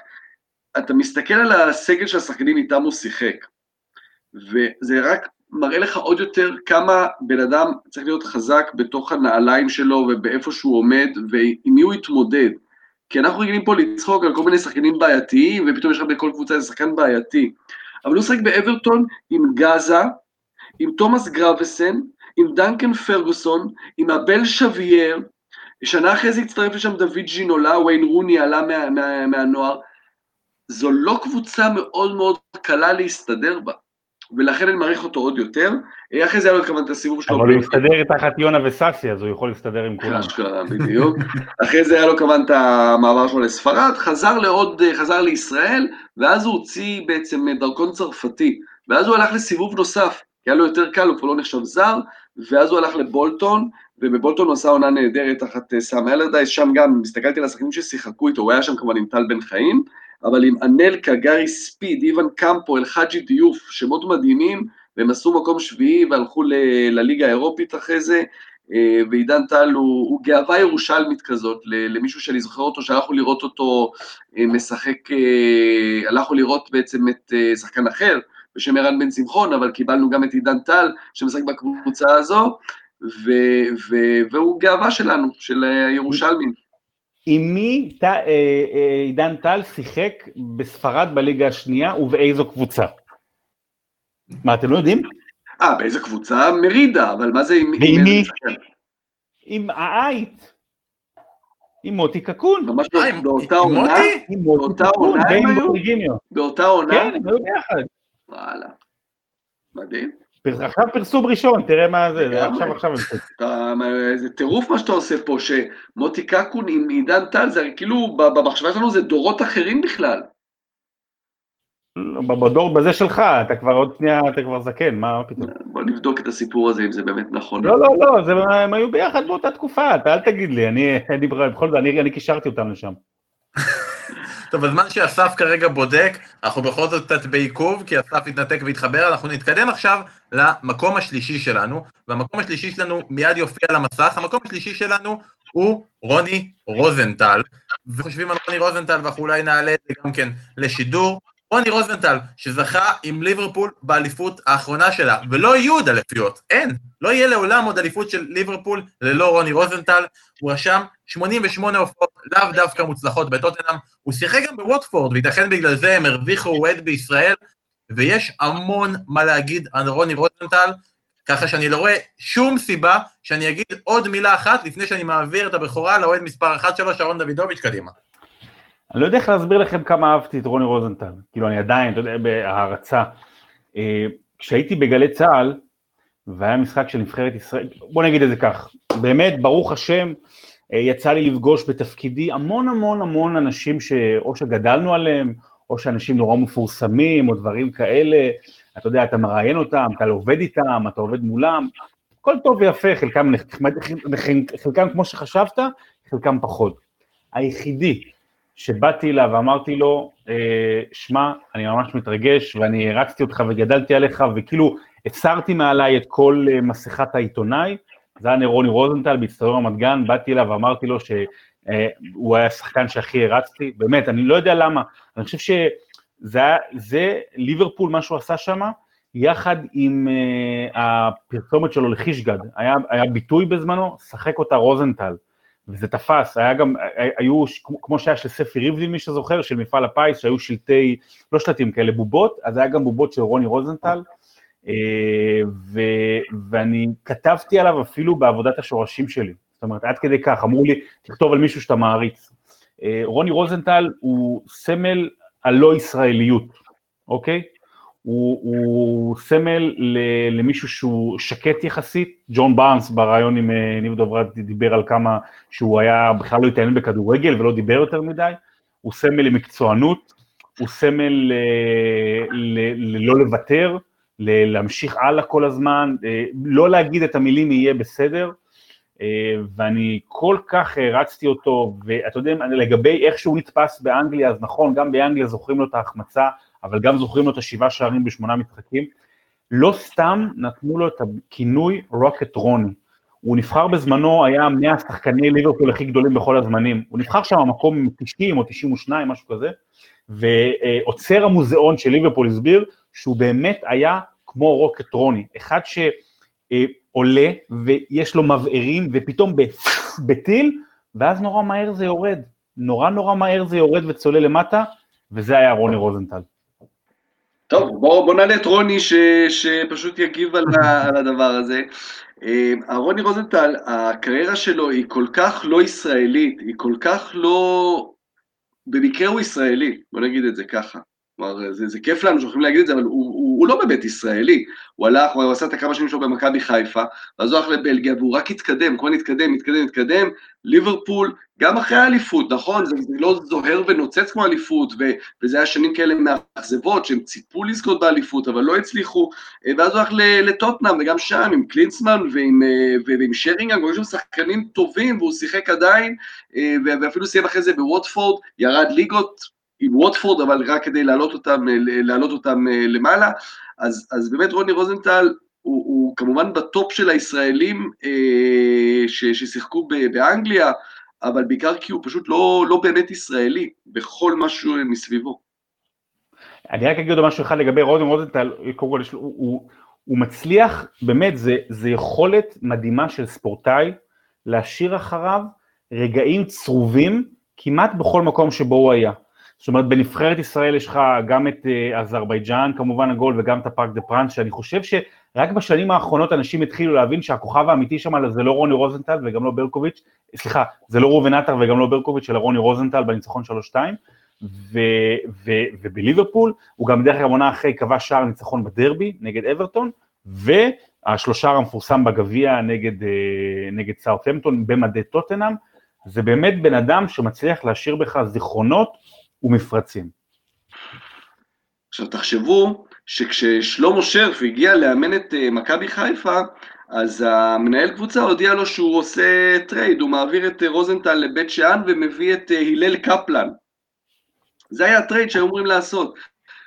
אתה מסתכל על הסגל של השחקנים איתם הוא שיחק, וזה רק מראה לך עוד יותר כמה בן אדם צריך להיות חזק בתוך הנעליים שלו ובאיפה שהוא עומד ועם מי הוא יתמודד. כי אנחנו רגילים פה לצחוק על כל מיני שחקנים בעייתיים, ופתאום יש לך בכל קבוצה איזה שחקן בעייתי. אבל הוא שחק באברטון עם גאזה, עם תומאס גרבסן, עם דנקן פרגוסון, עם אבל שווייר, שנה אחרי זה הצטרף לשם דוד ג'ינולה, וויין רוני עלה מה, מה, מהנוער. זו לא קבוצה מאוד מאוד קלה להסתדר בה, ולכן אני מעריך אותו עוד יותר. אחרי זה היה לו כמובן את הסיבוב שלו. אבל הוא הסתדר תחת יונה וסאסי, אז הוא יכול להסתדר עם כולם. אשכרה, בדיוק. אחרי זה היה לו כמובן את המעבר שלו לספרד, חזר לעוד, חזר לישראל, ואז הוא הוציא בעצם דרכון צרפתי, ואז הוא הלך לסיבוב נוסף, כי היה לו יותר קל, הוא כבר לא נחשב זר, ואז הוא הלך לבולטון, ובבולטון הוא עשה עונה נהדרת תחת אה, סאם אלרדייס, שם גם, הסתכלתי על השחקנים ששיחקו איתו, הוא היה שם כמובן עם טל בן חיים, אבל עם אנלקה, גארי ספיד, איוון קמפו, אלחאג'י דיוף, שמות מדהימים, והם עשו מקום שביעי והלכו ל- לליגה האירופית אחרי זה, אה, ועידן טל הוא, הוא גאווה ירושלמית כזאת, למישהו שאני זוכר אותו, שהלכנו לראות אותו אה, משחק, הלכנו לראות בעצם את שחקן אחר, בשם ערן בן שמחון, אבל קיבלנו גם את עידן טל, שמשחק בקבוצה הזו, ו- ו- והוא גאווה שלנו, של הירושלמים. עם מי אה, אה, עידן טל שיחק בספרד בליגה השנייה ובאיזו קבוצה? מה, אתם לא יודעים? אה, באיזו קבוצה? מרידה, אבל מה זה עם... ועם מי? עם העית. עם מוטי קקון. ממש באותה עונה? באותה עונה הם היו? באותה עונה? כן, הם היו ביחד. וואלה. מדהים. עכשיו פרסום ראשון, תראה מה זה, זה עכשיו עכשיו. זה טירוף מה שאתה עושה פה, שמוטי קקון עם עידן טל, זה כאילו, במחשבה שלנו זה דורות אחרים בכלל. לא, בדור בזה שלך, אתה כבר עוד שנייה, אתה כבר זקן, מה פתאום? בוא נבדוק את הסיפור הזה, אם זה באמת נכון. לא, לא, לא, הם היו ביחד באותה תקופה, אתה אל תגיד לי, אני בכל זאת, אני קישרתי אותם לשם. טוב, בזמן שאסף כרגע בודק, אנחנו בכל זאת קצת בעיכוב, כי אסף התנתק והתחבר, אנחנו נתקדם עכשיו למקום השלישי שלנו, והמקום השלישי שלנו מיד יופיע על המסך, המקום השלישי שלנו הוא רוני רוזנטל, וחושבים על רוני רוזנטל, ואנחנו אולי נעלה את זה גם כן לשידור. רוני רוזנטל, שזכה עם ליברפול באליפות האחרונה שלה, ולא יהיו עוד אליפויות, אין, לא יהיה לעולם עוד אליפות של ליברפול ללא רוני רוזנטל, הוא רשם 88 הופעות לאו דווקא מוצלחות בטוטנאם, הוא שיחק גם בווטפורד, וייתכן בגלל זה הם הרוויחו ווד בישראל, ויש המון מה להגיד על רוני רוזנטל, ככה שאני לא רואה שום סיבה שאני אגיד עוד מילה אחת לפני שאני מעביר את הבכורה לאוהד מספר אחת שלו, שרון דוידוביץ', קדימה. אני לא יודע איך להסביר לכם כמה אהבתי את רוני רוזנטל, כאילו אני עדיין, אתה יודע, בהערצה. אה, כשהייתי בגלי צה"ל, והיה משחק של נבחרת ישראל, בוא נגיד את זה כך, באמת, ברוך השם, יצא לי לפגוש בתפקידי המון המון המון אנשים שאו שגדלנו עליהם, או שאנשים נורא מפורסמים, או דברים כאלה, אתה יודע, אתה מראיין אותם, אתה עובד איתם, אתה עובד מולם, הכל טוב ויפה, חלקם, חלקם כמו שחשבת, חלקם פחות. היחידי שבאתי אליו ואמרתי לו, אה, שמע, אני ממש מתרגש ואני הרצתי אותך וגדלתי עליך וכאילו הסרתי מעליי את כל אה, מסכת העיתונאי, זה היה רוני רוזנטל באצטדיון רמת גן, באתי אליו ואמרתי לו שהוא היה השחקן שהכי הרצתי, באמת, אני לא יודע למה, אני חושב שזה זה ליברפול, מה שהוא עשה שם, יחד עם uh, הפרסומת שלו לחישגד, היה, היה ביטוי בזמנו, שחק אותה רוזנטל. וזה תפס, היה גם, היו, כמו שהיה של ספי ריבלין, מי שזוכר, של מפעל הפיס, שהיו שלטי, לא שלטים כאלה, בובות, אז היה גם בובות של רוני רוזנטל, אה, ו, ואני כתבתי עליו אפילו בעבודת השורשים שלי, זאת אומרת, עד כדי כך, אמרו לי, תכתוב על מישהו שאתה מעריץ. אה, רוני רוזנטל הוא סמל הלא ישראליות, אוקיי? הוא, הוא סמל למישהו שהוא שקט יחסית, ג'ון בארנס בריאיון עם אה, ניב דוברת דיבר על כמה שהוא היה, בכלל לא התעניין בכדורגל ולא דיבר יותר מדי, הוא סמל למקצוענות, הוא סמל ללא לוותר, להמשיך הלאה כל הזמן, אה, לא להגיד את המילים יהיה בסדר, אה, ואני כל כך הרצתי אותו, ואתה יודע, לגבי איך שהוא נתפס באנגליה, אז נכון, גם באנגליה זוכרים לו את ההחמצה, אבל גם זוכרים לו את השבעה שערים בשמונה משחקים. לא סתם נתנו לו את הכינוי רוקט רוני. הוא נבחר בזמנו, היה מהשחקני ליברפול הכי גדולים בכל הזמנים. הוא נבחר שם מקום 90 או 92, משהו כזה, ועוצר המוזיאון של ליברפול הסביר שהוא באמת היה כמו רוקט רוני, אחד שעולה ויש לו מבערים ופתאום בטיל, ואז נורא מהר זה יורד. נורא נורא מהר זה יורד וצולל למטה, וזה היה רוני רוזנטל. טוב, בוא, בוא נעלה את רוני ש, שפשוט יגיב על, על הדבר הזה. אה, רוני רוזנטל, הקריירה שלו היא כל כך לא ישראלית, היא כל כך לא... במקרה הוא ישראלי, בוא נגיד את זה ככה. כלומר, זה, זה כיף לנו שיכולים להגיד את זה, אבל הוא, הוא, הוא לא באמת ישראלי. הוא הלך, הוא עשה את הכמה שנים שלו במכבי חיפה, ואז הוא הלך לבלגיה, והוא רק התקדם, כל התקדם, התקדם, התקדם. ליברפול, גם אחרי האליפות, נכון? זה, זה לא זוהר ונוצץ כמו אליפות, ו, וזה היה שנים כאלה מאכזבות, שהם ציפו לזכות באליפות, אבל לא הצליחו. ואז הוא הלך לטוטנאם, וגם שם, עם קלינסמן ועם, ועם שרינגן, והיו שם שחקנים טובים, והוא שיחק עדיין, ואפילו סיים אחרי זה בווטפורד, ירד ליגות, עם ווטפורד, אבל רק כדי להעלות אותם, להעלות אותם אה, למעלה. אז, אז באמת רוני רוזנטל הוא, הוא כמובן בטופ של הישראלים אה, ש, ששיחקו באנגליה, אבל בעיקר כי הוא פשוט לא, לא באמת ישראלי בכל משהו מסביבו. אני רק אגיד עוד משהו אחד לגבי רוני רוזנטל, קודם כל הוא, הוא, הוא מצליח, באמת, זה, זה יכולת מדהימה של ספורטאי להשאיר אחריו רגעים צרובים כמעט בכל מקום שבו הוא היה. זאת אומרת, בנבחרת ישראל יש לך גם את אה, אזרבייג'אן, כמובן הגול, וגם את הפארק דה פרנס, שאני חושב שרק בשנים האחרונות אנשים התחילו להבין שהכוכב האמיתי שם זה לא רוני רוזנטל וגם לא ברקוביץ', סליחה, זה לא ראובן עטר וגם לא ברקוביץ', אלא רוני רוזנטל בניצחון 3-2, ובליברפול, הוא גם דרך אגב עונה אחרי קבע שער ניצחון בדרבי נגד אברטון, והשלושה המפורסם בגביע נגד, אה, נגד סאוטהמפטון במדי טוטנאם, זה באמת בן אדם שמצליח להשאיר בך זיכרונות ומפרצים. עכשיו תחשבו שכששלמה שרף הגיע לאמן את אה, מכבי חיפה, אז המנהל קבוצה הודיע לו שהוא עושה trade, הוא מעביר את אה, רוזנטל לבית שאן ומביא את אה, הלל קפלן. זה היה ה trade שהיו אמורים לעשות.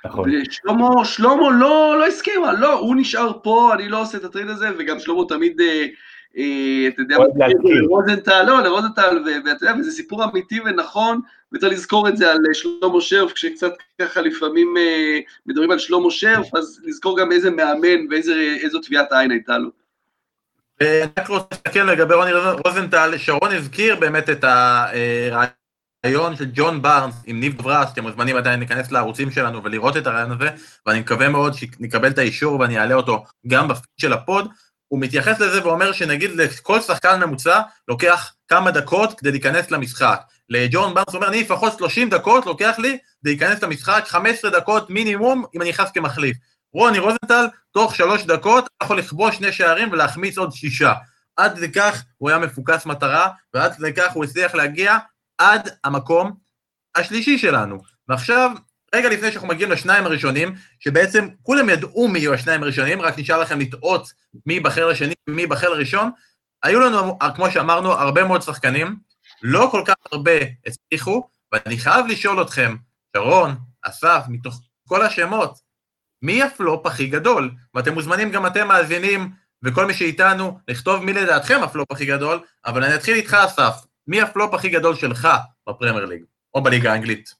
נכון. ושלמה, שלמה לא, לא הסכים, לא, הוא נשאר פה, אני לא עושה את ה trade הזה, וגם שלמה תמיד, אה, אה, אתה יודע. לרוזנטל, לא, לרוזנטל, ואתה יודע, וזה סיפור אמיתי ונכון, וצריך לזכור את זה על אה, שלמה שרף, כשקצת ככה לפעמים אה, מדברים על שלמה שרף, אז לזכור גם איזה מאמן ואיזו טביעת עין הייתה לו. אה, אני רק רוצה להסתכל לגבי רוני רוזנטל, שרון הזכיר באמת את הריאיון של ג'ון בארנס עם ניב דברס, אתם מוזמנים עדיין להיכנס לערוצים שלנו ולראות את הריאיון הזה, ואני מקווה מאוד שנקבל את האישור ואני אעלה אותו גם בפיד של ה pod. הוא מתייחס לזה ואומר שנגיד לכל שחקן ממוצע לוקח כמה דקות כדי להיכנס למשחק. לג'ון בארנס אומר, אני לפחות 30 דקות לוקח לי להיכנס למשחק, 15 דקות מינימום אם אני נכנס כמחליף. רוני רוזנטל, תוך שלוש דקות, יכול לכבוש שני שערים ולהחמיץ עוד שישה. עד כדי כך הוא היה מפוקס מטרה, ועד כדי כך הוא הצליח להגיע עד המקום השלישי שלנו. ועכשיו, רגע לפני שאנחנו מגיעים לשניים הראשונים, שבעצם כולם ידעו מי יהיו השניים הראשונים, רק נשאר לכם לטעות מי ייבחר לשני ומי ייבחר לראשון, היו לנו, כמו שאמרנו, הרבה מאוד שחקנים, לא כל כך הרבה הצליחו, ואני חייב לשאול אתכם, שרון, אסף, מתוך כל השמות, מי הפלופ הכי גדול? ואתם מוזמנים גם אתם מאזינים, וכל מי שאיתנו, לכתוב מי לדעתכם הפלופ הכי גדול, אבל אני אתחיל איתך, אסף. מי הפלופ הכי גדול שלך בפרמייר ליג, או בליגה האנגלית?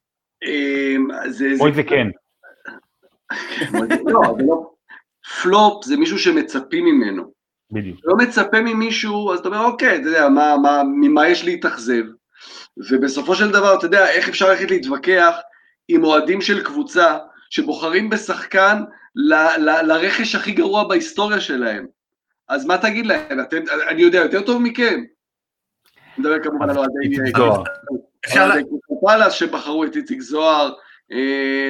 אמ, זה- זה- אוי זה כן. לא, לא- פלופ זה מישהו שמצפים ממנו. בדיוק. לא מצפה ממישהו, אז אתה אומר, אוקיי, אתה יודע, מה, מה, ממה יש להתאכזב? ובסופו של דבר, אתה יודע, איך אפשר ללכת להתווכח עם אוהדים של קבוצה שבוחרים בשחקן ל, ל, לרכש הכי גרוע בהיסטוריה שלהם? אז מה תגיד להם? אתם, אני יודע יותר טוב מכם. אני מדבר כמובן על אוהדי... איציק זוהר. אפשר פאלאס שבחרו את איציק זוהר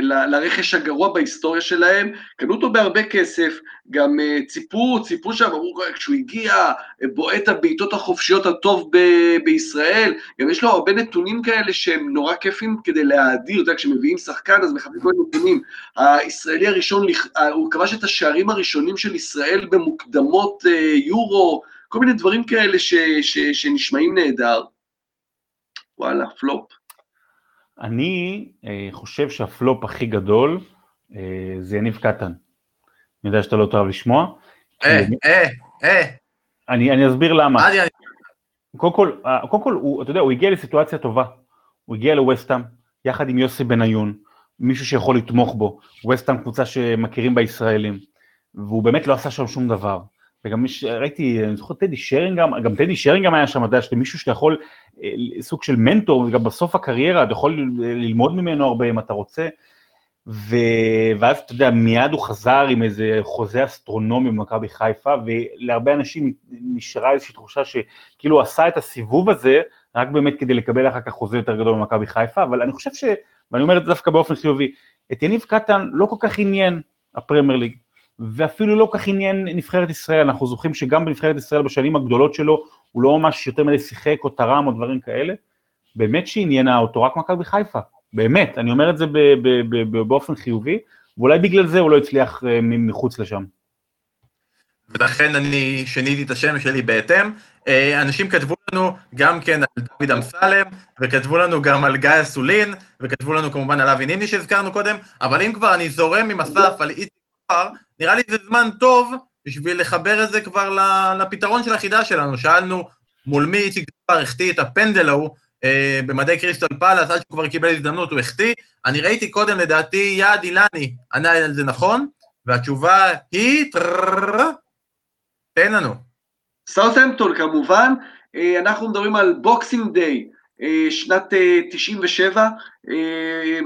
לרכש הגרוע בהיסטוריה שלהם, קנו אותו בהרבה כסף, גם אה, ציפו, ציפו שם, אמרו כשהוא הגיע, אה, בועט הבעיטות החופשיות הטוב ב- בישראל, גם יש לו הרבה נתונים כאלה שהם נורא כיפים כדי להאדיר, אתה יודע, כשמביאים שחקן אז מחפשים כל נתונים. הישראלי הראשון, אה, הוא כבש את השערים הראשונים של ישראל במוקדמות אה, יורו, כל מיני דברים כאלה ש- ש- שנשמעים נהדר. וואלה, פלופ. אני אה, חושב שהפלופ הכי גדול אה, זה יניב קטן. אני יודע שאתה לא תאהב לשמוע. אה, אה, אה, אני, אסביר למה. קודם כל, אה, קודם כל הוא, אתה יודע, הוא הגיע לסיטואציה טובה. הוא הגיע לווסטהאם, יחד עם יוסי בניון, מישהו שיכול לתמוך בו. ווסטהאם קבוצה שמכירים בה ישראלים. והוא באמת לא עשה שם שום דבר. וגם מי שראיתי, אני זוכר טדי שרינגהם, גם טדי שרינגהם היה שם, אתה יודע, שאתה מישהו שאתה יכול, אה, סוג של מנטור, וגם בסוף הקריירה, אתה יכול ללמוד ממנו הרבה אם אתה רוצה. ו... ואז אתה יודע, מיד הוא חזר עם איזה חוזה אסטרונומי במכבי חיפה, ולהרבה אנשים נשארה איזושהי תחושה שכאילו עשה את הסיבוב הזה, רק באמת כדי לקבל אחר כך חוזה יותר גדול במכבי חיפה, אבל אני חושב ש... ואני אומר את זה דווקא באופן חיובי, את יניב קטן לא כל כך עניין הפרמייר ליג, ואפילו לא כך עניין נבחרת ישראל, אנחנו זוכרים שגם בנבחרת ישראל בשנים הגדולות שלו, הוא לא ממש יותר מדי שיחק או תרם או דברים כאלה, באמת שעניינה אותו רק מכבי חיפה, באמת, אני אומר את זה באופן חיובי, ואולי בגלל זה הוא לא הצליח אה, מחוץ לשם. ולכן אני שיניתי את השם שלי בהתאם. אה, אנשים כתבו לנו גם כן על דוד אמסלם, וכתבו לנו גם על גיא אסולין, וכתבו לנו כמובן על אבי נימני שהזכרנו קודם, אבל אם כבר אני זורם עם אסף על איציק נראה לי זה זמן טוב בשביל לחבר את זה כבר לפתרון של החידה שלנו. שאלנו מול מי איציק זוהר החטיא את הפנדל ההוא אה, במדי קריסטל פלאס, עד שהוא כבר קיבל הזדמנות הוא החטיא. אני ראיתי קודם, לדעתי, יעד אילני ענה על זה נכון, והתשובה היא... טררררר, תן לנו. סאוטהמפטון כמובן, אה, אנחנו מדברים על boxing day, שנת אה, 97, אה,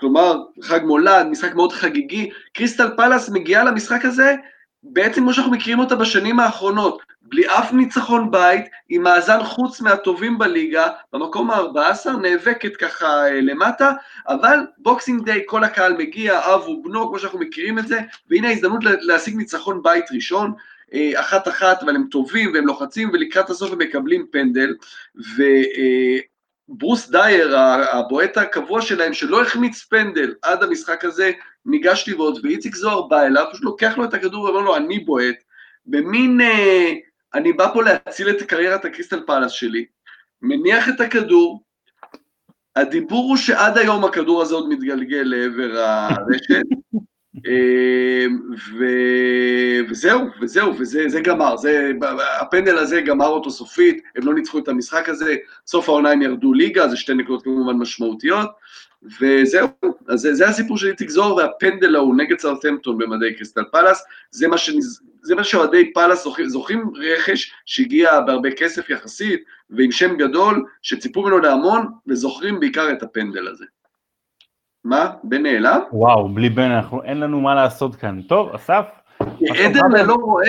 כלומר חג מולד, משחק מאוד חגיגי, קריסטל פלאס מגיעה למשחק הזה בעצם כמו שאנחנו מכירים אותה בשנים האחרונות, בלי אף ניצחון בית, עם מאזן חוץ מהטובים בליגה, במקום ה-14, נאבקת ככה אה, למטה, אבל boxing day, כל הקהל מגיע, אב ובנו, כמו שאנחנו מכירים את זה, והנה ההזדמנות להשיג ניצחון בית ראשון, אה, אחת אחת, אבל הם טובים והם לוחצים, ולקראת הסוף הם מקבלים פנדל, וברוס דייר, הבועט הקבוע שלהם, שלא החמיץ פנדל עד המשחק הזה, ניגש לבעוט, ואיציק זוהר בא אליו, פשוט לוקח לו את הכדור ואומר לו, אני בועט, במין, אה, אני בא פה להציל את קריירת הקריסטל פלאס שלי, מניח את הכדור, הדיבור הוא שעד היום הכדור הזה עוד מתגלגל לעבר הרשת, ו... וזהו, וזהו, וזה זה גמר, זה, הפנדל הזה גמר אותו סופית, הם לא ניצחו את המשחק הזה, סוף העונה הם ירדו ליגה, זה שתי נקודות כמובן משמעותיות, וזהו, אז זה, זה הסיפור של איציק זוהר והפנדל ההוא נגד סרטמפטון במדי קריסטל פלאס, זה מה, שנז... זה מה שאוהדי פלאס זוכרים רכש שהגיע בהרבה כסף יחסית, ועם שם גדול, שציפו ממנו להמון, וזוכרים בעיקר את הפנדל הזה. מה? בן נעלם? וואו, בלי בן, אנחנו, אין לנו מה לעשות כאן. טוב, אסף? עדר ללא רועה?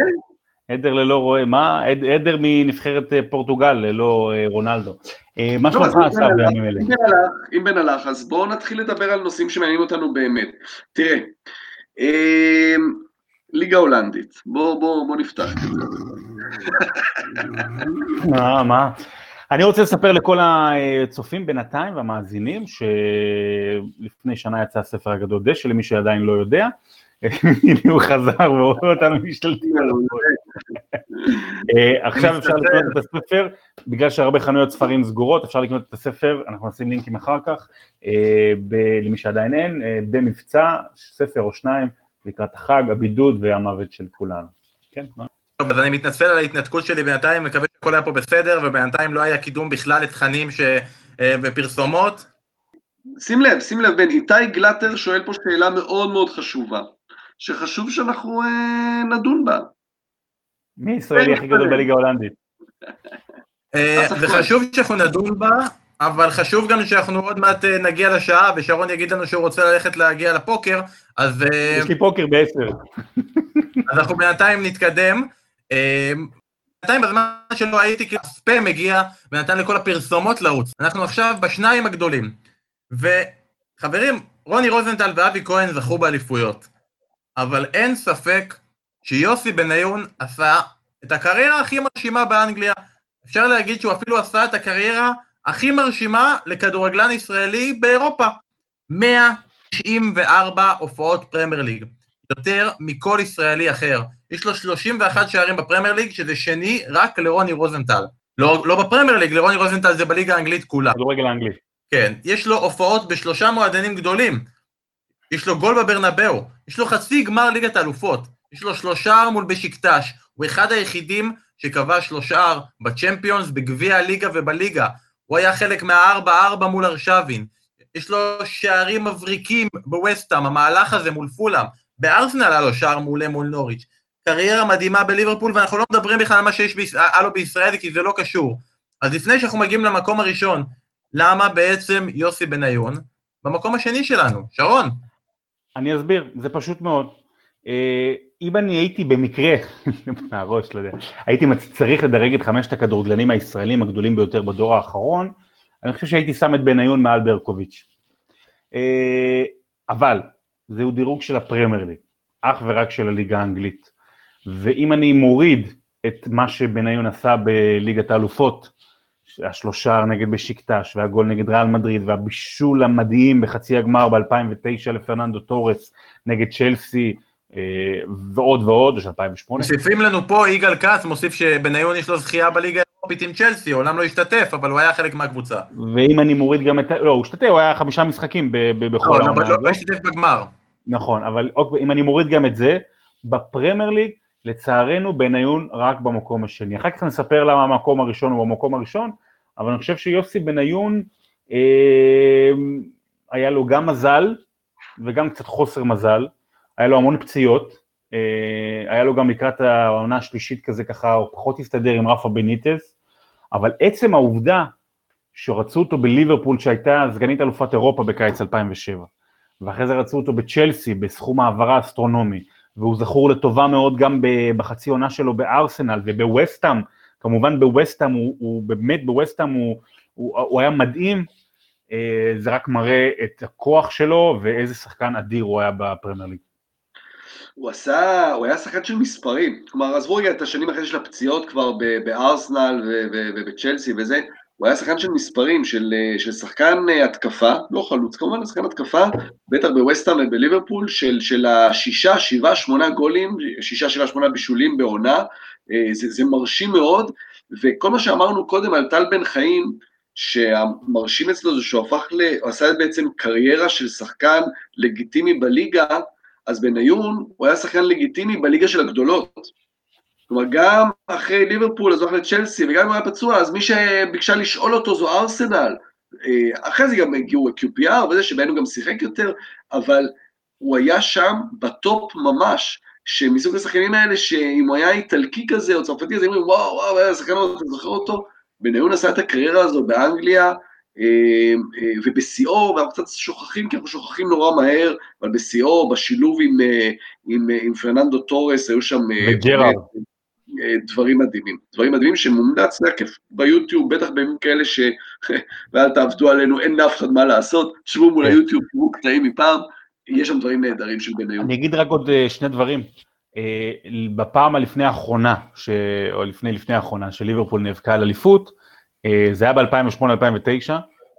עדר ללא רועה, מה? עדר מנבחרת אה, פורטוגל ללא אה, רונלדו. אה, מה שלומך אסף בימים אלה? אם בן הלך, אז בואו נתחיל לדבר על נושאים שמעניינים אותנו באמת. תראה, ליגה הולנדית, בואו בוא, בוא נפתח. מה, מה? אני רוצה לספר לכל הצופים בינתיים והמאזינים שלפני שנה יצא הספר הגדול דשא, למי שעדיין לא יודע. הנה הוא חזר ורואה אותנו משתלטים על אה, עכשיו אפשר לקנות את הספר, בגלל שהרבה חנויות ספרים סגורות, אפשר לקנות את הספר, אנחנו נשים לינקים אחר כך, אה, למי שעדיין אין, אה, במבצע, ספר או שניים, לקראת החג, הבידוד והמוות של כולנו. כן, מה? טוב, אז אני מתנצל על ההתנתקות שלי בינתיים, מקווה שהכל היה פה בסדר, ובינתיים לא היה קידום בכלל לתכנים ש... ופרסומות. שים לב, שים לב, בן, איתי גלטר שואל פה שאלה מאוד מאוד חשובה. שחשוב שאנחנו אה, נדון בה. מי הישראלי הכי גדול בליגה ההולנדית? אה, זה חשוב שאנחנו נדון בה, אבל חשוב גם שאנחנו עוד מעט אה, נגיע לשעה, ושרון יגיד לנו שהוא רוצה ללכת להגיע לפוקר, אז... יש לי פוקר בעשר. אז אנחנו בינתיים נתקדם. בינתיים בזמן שלא הייתי, כי הספאם הגיע ונתן לכל הפרסומות לרוץ. אנחנו עכשיו בשניים הגדולים. וחברים, רוני רוזנטל ואבי כהן זכו באליפויות. אבל אין ספק שיוסי בניון עשה את הקריירה הכי מרשימה באנגליה. אפשר להגיד שהוא אפילו עשה את הקריירה הכי מרשימה לכדורגלן ישראלי באירופה. 194 הופעות פרמייר ליג, יותר מכל ישראלי אחר. יש לו 31 שערים בפרמייר ליג, שזה שני רק לרוני רוזנטל. לא, לא בפרמייר ליג, לרוני רוזנטל זה בליגה האנגלית כולה. כדורגל האנגלי. כן, יש לו הופעות בשלושה מועדנים גדולים. יש לו גול בברנבאו, יש לו חצי גמר ליגת האלופות, יש לו שלושה מול בשקטש, הוא אחד היחידים שכבש לו שער בצ'מפיונס, בגביע הליגה ובליגה, הוא היה חלק מהארבע-ארבע מול ארשבין, יש לו שערים מבריקים בווסטאם, המהלך הזה מול פולאם, בארסנל היה לו שער מעולה מול נוריץ', קריירה מדהימה בליברפול, ואנחנו לא מדברים בכלל על מה שיש בישראל, לו בישראל, כי זה לא קשור. אז לפני שאנחנו מגיעים למקום הראשון, למה בעצם יוסי בניון במקום השני שלנו? שרון. אני אסביר, זה פשוט מאוד. אה, אם אני הייתי במקרה, מהראש, לא יודע, הייתי צריך לדרג את חמשת הכדורגלנים הישראלים הגדולים ביותר בדור האחרון, אני חושב שהייתי שם את בניון מעל ברקוביץ'. אה, אבל, זהו דירוג של הפרמייר ליג, אך ורק של הליגה האנגלית. ואם אני מוריד את מה שבניון עשה בליגת האלופות, השלושה נגד בשיקטאש, והגול נגד ריאל מדריד, והבישול המדהים בחצי הגמר ב-2009 לפרננדו טורס נגד צ'לסי, אה, ועוד ועוד, יש 2008. מוסיפים לנו פה, יגאל כץ מוסיף שבניון יש לו זכייה בליגה האירופית עם צ'לסי, אומנם לא השתתף, אבל הוא היה חלק מהקבוצה. ואם אני מוריד גם את, לא, הוא השתתף, הוא היה חמישה משחקים בכל לא, העונה. לא, לא השתתף בגמר. נכון, אבל אם אני מוריד גם את זה, בפרמייר ליג, לצערנו בניון רק במקום השני. אחר כך נספר למה המקום הראשון הוא המקום הראשון, אבל אני חושב שיוסי בניון, אה, היה לו גם מזל וגם קצת חוסר מזל, היה לו המון פציעות, אה, היה לו גם לקראת העונה השלישית כזה ככה, הוא פחות הסתדר עם רפה בניטס, אבל עצם העובדה שרצו אותו בליברפול שהייתה סגנית אלופת אירופה בקיץ 2007, ואחרי זה רצו אותו בצ'לסי בסכום העברה אסטרונומי, והוא זכור לטובה מאוד גם בחצי עונה שלו בארסנל ובווסטאם, כמובן בווסטאם, הוא, הוא באמת בווסטאם הוא, הוא, הוא היה מדהים, אה, זה רק מראה את הכוח שלו ואיזה שחקן אדיר הוא היה בפרמייר ליג. הוא עשה, הוא היה שחקן של מספרים, כלומר עזבו רגע את השנים אחרי של הפציעות כבר בארסנל ובצ'לסי וזה, הוא היה שחקן של מספרים, של, של שחקן התקפה, לא חלוץ כמובן, שחקן התקפה, בטח בווסטהאם ובליברפול, של, של השישה, שבעה, שמונה גולים, שישה, שבעה, שמונה בישולים בעונה, אה, זה, זה מרשים מאוד, וכל מה שאמרנו קודם על טל בן חיים, שהמרשים אצלו זה שהוא הפך ל... עשה בעצם קריירה של שחקן לגיטימי בליגה, אז בניון הוא היה שחקן לגיטימי בליגה של הגדולות. כלומר, גם אחרי ליברפול, אז הוא הלך לצ'לסי, וגם אם הוא היה פצוע, אז מי שביקשה לשאול אותו זו ארסנל. אה, אחרי זה גם הגיעו QPR וזה, שבהן הוא גם שיחק יותר, אבל הוא היה שם בטופ ממש, שמסוג השחקנים האלה, שאם הוא היה איטלקי כזה או צרפתי, אז אומרים, וואו, וואו, היה שחקן, אתה זוכר אותו? בניון עשה את הקריירה הזו באנגליה, אה, אה, ובשיאו, ואנחנו קצת שוכחים, כי אנחנו שוכחים נורא מהר, אבל בשיאו, בשילוב עם, עם, עם פרננדו טורס, היו שם... וג'רארד. דברים מדהימים. דברים מדהימים שמומלץ, הכיף ביוטיוב, בטח בימים כאלה ש... ואל תעבדו עלינו, אין לאף אחד מה לעשות, שבו מול כן. היוטיוב, תראו קטעים מפעם, יש שם דברים נהדרים של בניון. אני אגיד רק עוד אה, שני דברים. אה, בפעם הלפני האחרונה, ש... או לפני לפני האחרונה, שליברפול נאבקה על אליפות, אה, זה היה ב-2008-2009,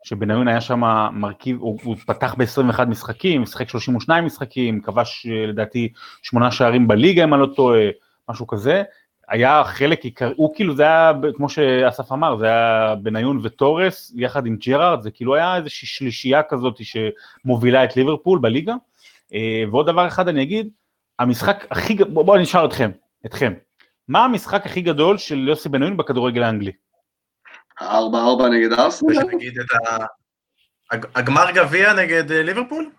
שבניון היה שם מרכיב, הוא, הוא פתח ב-21 משחקים, שיחק 32 משחקים, כבש לדעתי שמונה שערים בליגה אם אני לא טועה, משהו כזה, היה חלק עיקרי, הוא כאילו זה היה, כמו שאסף אמר, זה היה בניון וטורס יחד עם ג'רארד, זה כאילו היה איזושהי שלישייה כזאת שמובילה את ליברפול בליגה. אה, ועוד דבר אחד אני אגיד, המשחק הכי, בואו בוא נשאל אתכם, אתכם, מה המשחק הכי גדול של יוסי בניון בכדורגל האנגלי? הארבע ארבע נגד ארסנל? נגיד את הגמר גביע נגד אה, ליברפול?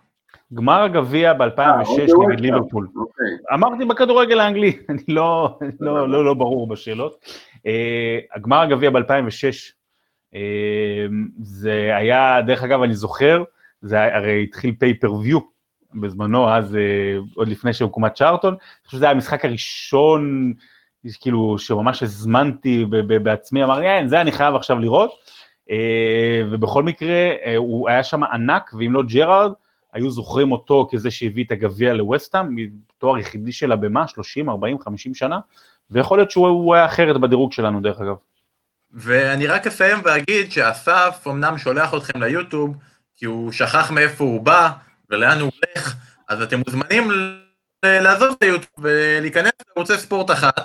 גמר הגביע ב-2006 אה, אוקיי, נגד ליברפול. אוקיי. אמרתי בכדורגל האנגלי, אני לא, לא, לא, לא ברור בשאלות. Uh, הגמר הגביע ב-2006, uh, זה היה, דרך אגב, אני זוכר, זה הרי התחיל פייפריוויו בזמנו, אז עוד לפני שהוקמה צ'ארטון, אני חושב שזה היה המשחק הראשון, כאילו, שממש הזמנתי בעצמי, אמרתי, אין, זה אני חייב עכשיו לראות. ובכל מקרה, הוא היה שם ענק, ואם לא ג'רארד, היו זוכרים אותו כזה שהביא את הגביע לווסטהאם, תואר יחידי שלה במה? 30, 40, 50 שנה? ויכול להיות שהוא הוא היה אחרת בדירוג שלנו דרך אגב. ואני רק אסיים ואגיד שאסף אמנם שולח אתכם ליוטיוב, כי הוא שכח מאיפה הוא בא ולאן הוא הולך, אז אתם מוזמנים לעזוב את היוטיוב ולהיכנס לערוצי ספורט אחת,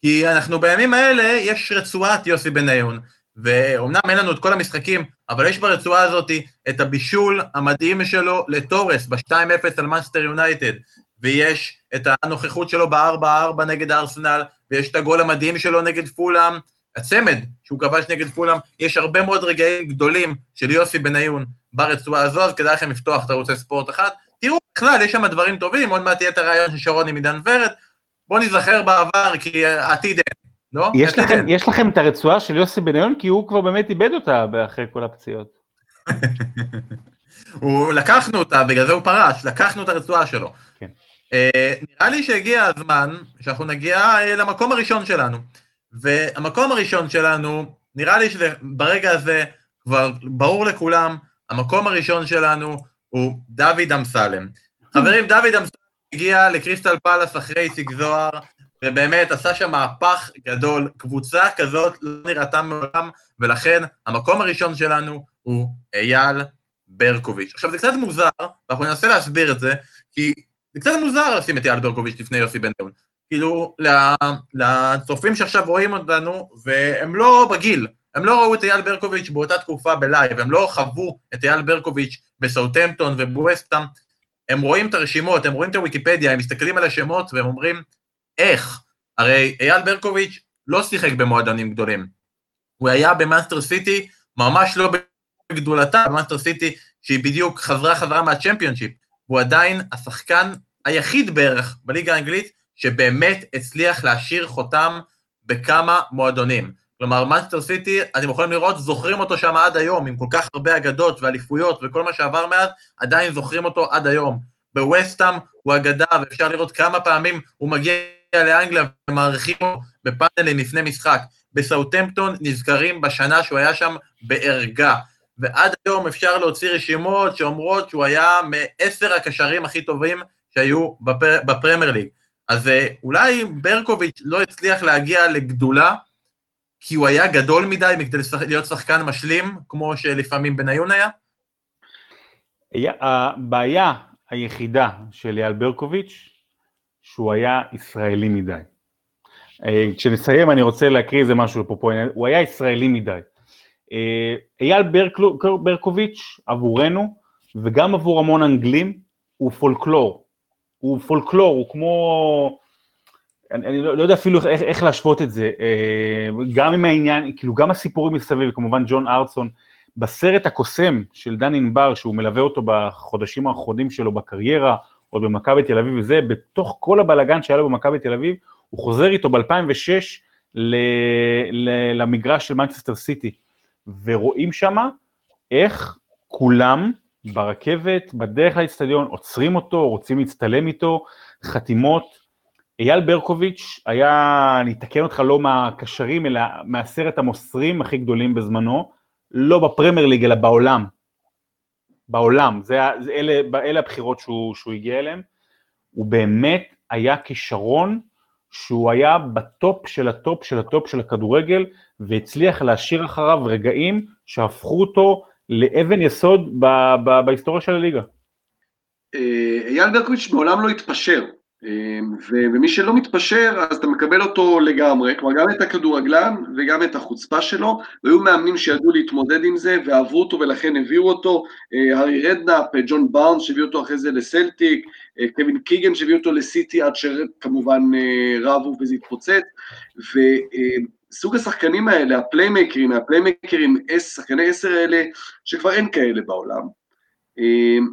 כי אנחנו בימים האלה, יש רצועת יוסי בניון, ואומנם אין לנו את כל המשחקים, אבל יש ברצועה הזאת את הבישול המדהים שלו לטורס ב-2-0 על מאנסטר יונייטד, ויש את הנוכחות שלו ב-4-4 נגד ארסנל, ויש את הגול המדהים שלו נגד פולאם, הצמד שהוא כבש נגד פולאם, יש הרבה מאוד רגעים גדולים של יוסי בניון ברצועה הזו, אז כדאי לכם לפתוח את ערוצי ספורט אחת. תראו, בכלל, יש שם דברים טובים, עוד מעט יהיה את הרעיון של שרון עם עידן ורד, בואו נזכר בעבר, כי העתיד אין, לא? יש לכם. יש לכם את הרצועה של יוסי בניון כי הוא כבר באמת איבד אותה אחרי כל הפציעות. הוא, לקחנו אותה, בגלל זה הוא פרש, לקחנו את הרצועה שלו. כן. אה, נראה לי שהגיע הזמן שאנחנו נגיע אה, למקום הראשון שלנו. והמקום הראשון שלנו, נראה לי שברגע הזה כבר ברור לכולם, המקום הראשון שלנו הוא דוד אמסלם. חברים, דוד אמסלם הגיע לקריסטל פלאס אחרי איציק זוהר, ובאמת עשה שם מהפך גדול. קבוצה כזאת לא נראתה מעולם, ולכן המקום הראשון שלנו הוא אייל ברקוביץ'. עכשיו זה קצת מוזר, ואנחנו ננסה להסביר את זה, כי זה קצת מוזר לשים את אייל ברקוביץ' לפני יוסי בניון. כאילו, לצופים שעכשיו רואים אותנו, והם לא בגיל, הם לא ראו את אייל ברקוביץ' באותה תקופה בלייב, הם לא חוו את אייל ברקוביץ' בסאוטהמפטון ובווסטהאם, הם רואים את הרשימות, הם רואים את הוויקיפדיה, הם מסתכלים על השמות והם אומרים, איך? הרי אייל ברקוביץ' לא שיחק במועדונים גדולים. הוא היה במנצ'סטר סיטי, ממש לא בגדולתה, במנצ'סטר סיטי, שהיא בדיוק חזרה חזרה מהצ'מפיונשיפ. הוא עדיין השחקן היחיד בערך בליגה האנגלית שבאמת הצליח להשאיר חותם בכמה מועדונים. כלומר, מנצ'סטר סיטי, אתם יכולים לראות, זוכרים אותו שם עד היום, עם כל כך הרבה אגדות ואליפויות וכל מה שעבר מאז, עדיין זוכרים אותו עד היום. בווסטהאם הוא אגדה, ואפשר לראות כמה פעמים הוא מגיע לאנגליה ומעריכים בפאנלים לפני משחק. בסאוטמפטון נזכרים בשנה שהוא היה שם בערגה. ועד היום אפשר להוציא רשימות שאומרות שהוא היה מעשר הקשרים הכי טובים שהיו בפר, בפרמייר ליג. אז אה, אולי ברקוביץ' לא הצליח להגיע לגדולה, כי הוא היה גדול מדי מכדי להיות שחקן משלים, כמו שלפעמים בניון? היה- הבעיה היחידה של אייל ברקוביץ', שהוא היה ישראלי מדי. אה, כשנסיים אני רוצה להקריא איזה משהו אפרופו, הוא היה ישראלי מדי. אה, אייל ברקוביץ' עבורנו, וגם עבור המון אנגלים, הוא פולקלור. הוא פולקלור, הוא כמו... אני, אני לא, לא יודע אפילו איך, איך להשוות את זה, אה, גם עם העניין, כאילו גם הסיפורים מסביב, כמובן ג'ון ארצון, בסרט הקוסם של דן ענבר, שהוא מלווה אותו בחודשים האחרונים שלו בקריירה, עוד במכבי תל אביב וזה, בתוך כל הבלגן שהיה לו במכבי תל אביב, הוא חוזר איתו ב-2006 למגרש של מנצ'סטר סיטי, ורואים שמה איך כולם ברכבת, בדרך לאצטדיון, עוצרים אותו, רוצים להצטלם איתו, חתימות. אייל ברקוביץ' היה, אני אתקן אותך, לא מהקשרים, אלא מעשרת המוסרים הכי גדולים בזמנו, לא בפרמייר ליג, אלא בעולם. בעולם, זה, אלה, אלה הבחירות שהוא, שהוא הגיע אליהן. הוא באמת היה כישרון שהוא היה בטופ של הטופ של הטופ של הכדורגל, והצליח להשאיר אחריו רגעים שהפכו אותו לאבן יסוד ב, ב, בהיסטוריה של הליגה. אה, אייל ברקוביץ' מעולם לא התפשר, ומי שלא מתפשר אז אתה מקבל אותו לגמרי, כלומר גם את הכדורגלן וגם את החוצפה שלו, והיו מאמנים שידעו להתמודד עם זה ואהבו אותו ולכן הביאו אותו, אה, הארי רדנאפ, ג'ון בארנס שהביא אותו אחרי זה לסלטיק, קווין קיגן שהביא אותו לסיטי עד שכמובן רבו וזה התפוצץ, ו... סוג השחקנים האלה, הפליימקרים, הפליימקרים, שחקני עשר האלה, שכבר אין כאלה בעולם, אמ,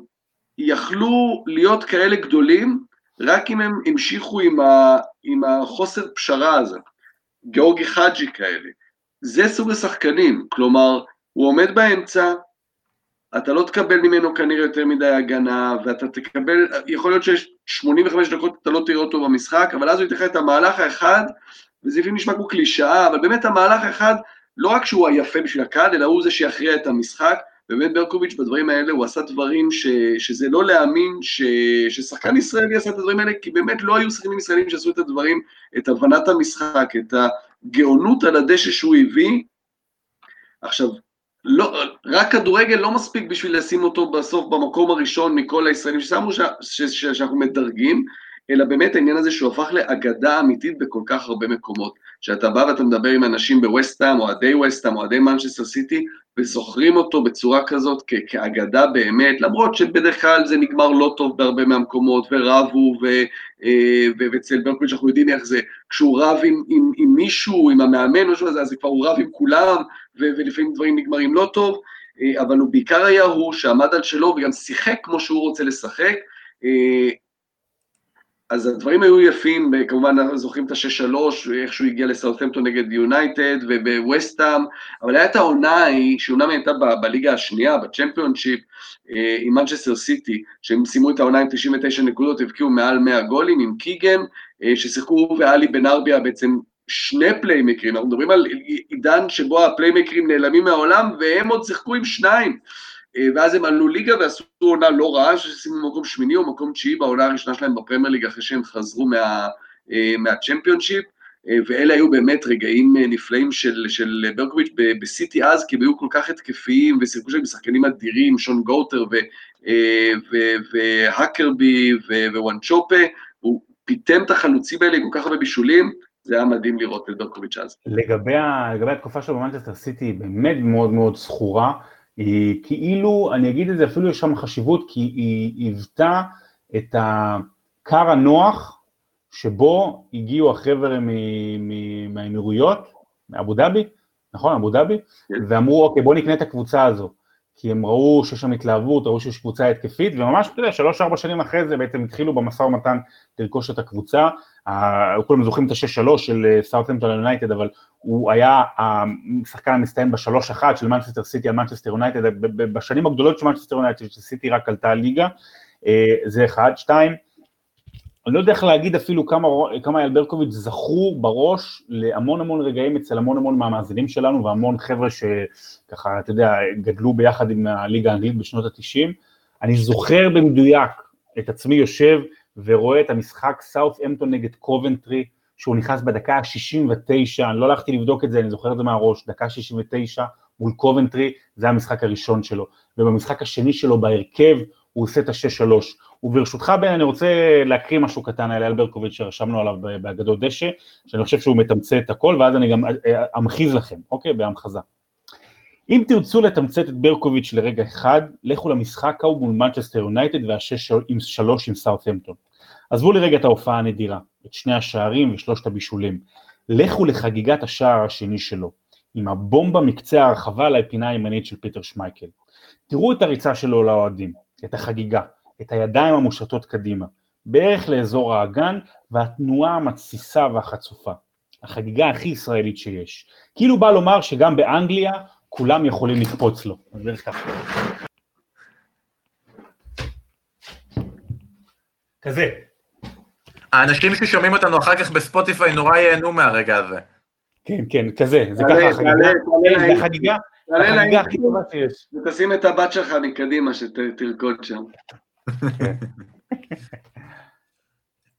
יכלו להיות כאלה גדולים רק אם הם המשיכו עם, ה, עם החוסר פשרה הזה, גיאורגי חאג'י כאלה. זה סוג השחקנים, כלומר, הוא עומד באמצע, אתה לא תקבל ממנו כנראה יותר מדי הגנה, ואתה תקבל, יכול להיות שיש 85 דקות אתה לא תראה אותו במשחק, אבל אז הוא ייתן את המהלך האחד וזה לפעמים נשמע כמו קלישאה, אבל באמת המהלך האחד, לא רק שהוא היפה בשביל הקהל, אלא הוא זה שיכריע את המשחק, ובאמת ברקוביץ' בדברים האלה הוא עשה דברים ש, שזה לא להאמין ש, ששחקן ישראלי עשה את הדברים האלה, כי באמת לא היו שחקנים ישראלים שעשו את הדברים, את הבנת המשחק, את הגאונות על הדשא שהוא הביא. עכשיו, לא, רק כדורגל לא מספיק בשביל לשים אותו בסוף במקום הראשון מכל הישראלים ששמו, ש, ש, ש, שאנחנו מדרגים, אלא באמת העניין הזה שהוא הפך לאגדה אמיתית בכל כך הרבה מקומות. שאתה בא ואתה מדבר עם אנשים בווסטהאם, אוהדי ווסטהאם, אוהדי מנצ'סטר סיטי, וזוכרים אותו בצורה כזאת כ- כאגדה באמת, למרות שבדרך כלל זה נגמר לא טוב בהרבה מהמקומות, ורבו, אה, ואצל ברקוביץ' אנחנו יודעים איך זה, כשהוא רב עם, עם, עם מישהו, עם המאמן או משהו אז כבר הוא רב עם כולם, ו- ולפעמים דברים נגמרים לא טוב, אה, אבל הוא בעיקר היה הוא שעמד על שלו וגם שיחק כמו שהוא רוצה לשחק, אה, אז הדברים היו יפים, כמובן זוכרים את ה-6-3, איך שהוא הגיע לסאוטהמפטון נגד יונייטד ובווסטהאם, אבל הייתה העונה ההיא, שאומנם הייתה בליגה השנייה, בצ'מפיונשיפ, אה, עם מנצ'סטר סיטי, שהם סיימו את העונה עם 99 נקודות, הבקיעו מעל 100 גולים, עם קיגן, אה, ששיחקו הוא ואלי בן ארביה בעצם שני פליימקרים, אנחנו מדברים על עידן שבו הפליימקרים נעלמים מהעולם, והם עוד שיחקו עם שניים. אה, ואז הם עלו ליגה ועשו עונה לא רעה, שסיימו מקום שמיני או מקום תשיעי בעונה הראשונה שלהם בפרמייר ליג אחרי שהם חזרו מה, אה, מהצ'מפיונשיפ, אה, ואלה היו באמת רגעים נפלאים של, של ברקוביץ' בסיטי אז, כי הם היו כל כך התקפיים, ושיחקו שם שחקנים אדירים, שון גואטר והקרבי ווואנצ'ופה, הוא פיטם את החלוצים האלה עם כל כך הרבה בישולים, זה היה מדהים לראות את ברקוביץ' אז. לגבי, לגבי התקופה שלו במנצ'סטר סיטי, היא באמת מאוד מאוד זכורה. היא כאילו, אני אגיד את זה, אפילו יש שם חשיבות, כי היא היוותה את הכר הנוח שבו הגיעו החבר'ה מהאמירויות, מאבו דאבי, נכון, אבו דאבי, כן. ואמרו, אוקיי, בואו נקנה את הקבוצה הזו. כי הם ראו שיש שם התלהבות, ראו שיש קבוצה התקפית, וממש, אתה יודע, שלוש-ארבע שנים אחרי זה בעצם התחילו במשא ומתן לרכוש את הקבוצה. כולם זוכרים את ה-6-3 של סאוטהמפטון יונייטד, אבל הוא היה השחקן המצטיין בשלוש אחת של מנצ'סטר סיטי על מנצ'סטר יונייטד, בשנים הגדולות של מנצ'סטר יונייטד, שסיטי רק עלתה ליגה, אה, זה אחד. שתיים, אני לא יודע איך להגיד אפילו כמה, כמה אייל ברקוביץ' זכו בראש להמון המון רגעים אצל המון המון מהמאזינים שלנו והמון חבר'ה שככה, אתה יודע, גדלו ביחד עם הליגה האנגלית בשנות התשעים. אני זוכר במדויק את עצמי יושב ורואה את המשחק סאות'המפטון נגד קובנטרי, שהוא נכנס בדקה ה-69, אני לא הלכתי לבדוק את זה, אני זוכר את זה מהראש, דקה 69 מול קובנטרי, זה המשחק הראשון שלו, ובמשחק השני שלו בהרכב הוא עושה את ה-6-3. וברשותך בן, אני רוצה להקריא משהו קטן על אייל ברקוביץ' שרשמנו עליו באגדות דשא, שאני חושב שהוא מתמצת את הכל, ואז אני גם אה, אמחיז לכם, אוקיי? בהמחזה. אם תרצו לתמצת את ברקוביץ' לרגע אחד, לכו למשחק ההוא מול מנצ'סטר יונייטד והשש עם שלוש עם סאות'המפטון. עזבו לרגע את ההופעה הנדירה, את שני השערים ושלושת הבישולים. לכו לחגיגת השער השני שלו, עם הבומבה מקצה הרחבה לפינה הימנית של פיטר שמייקל. תראו את הריצה שלו לאוהדים, את החגיגה, את הידיים המושטות קדימה, בערך לאזור האגן, והתנועה המתסיסה והחצופה. החגיגה הכי ישראלית שיש. כאילו בא לומר שגם באנגליה כולם יכולים לקפוץ לו. אז בערך ככה. כזה. האנשים ששומעים אותנו אחר כך בספוטיפיי נורא ייהנו מהרגע הזה. כן, כן, כזה, זה ככה החגיגה. תעלה, כן, לאינטרנט. החגיגה, הכי טובה שיש. ותשים את הבת שלך מקדימה שתרקוד שם.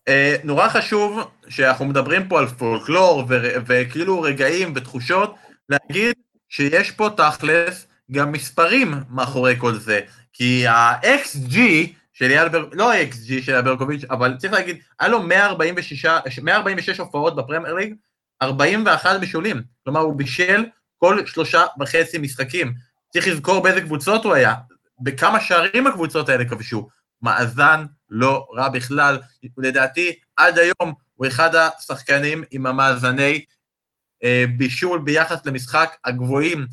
אה, נורא חשוב שאנחנו מדברים פה על פולקלור ו- וכאילו רגעים ותחושות, להגיד שיש פה תכלס גם מספרים מאחורי כל זה. כי ה-XG של אייל בר... לא ה-XG של אייל ברקוביץ', אבל צריך להגיד, היה לו 146, 146 הופעות בפרמייר ליג, 41 בישולים. כלומר, הוא בישל כל שלושה וחצי משחקים. צריך לזכור באיזה קבוצות הוא היה, בכמה שערים הקבוצות האלה כבשו. מאזן לא רע בכלל. לדעתי, עד היום הוא אחד השחקנים עם המאזני אה, בישול ביחס למשחק הגבוהים.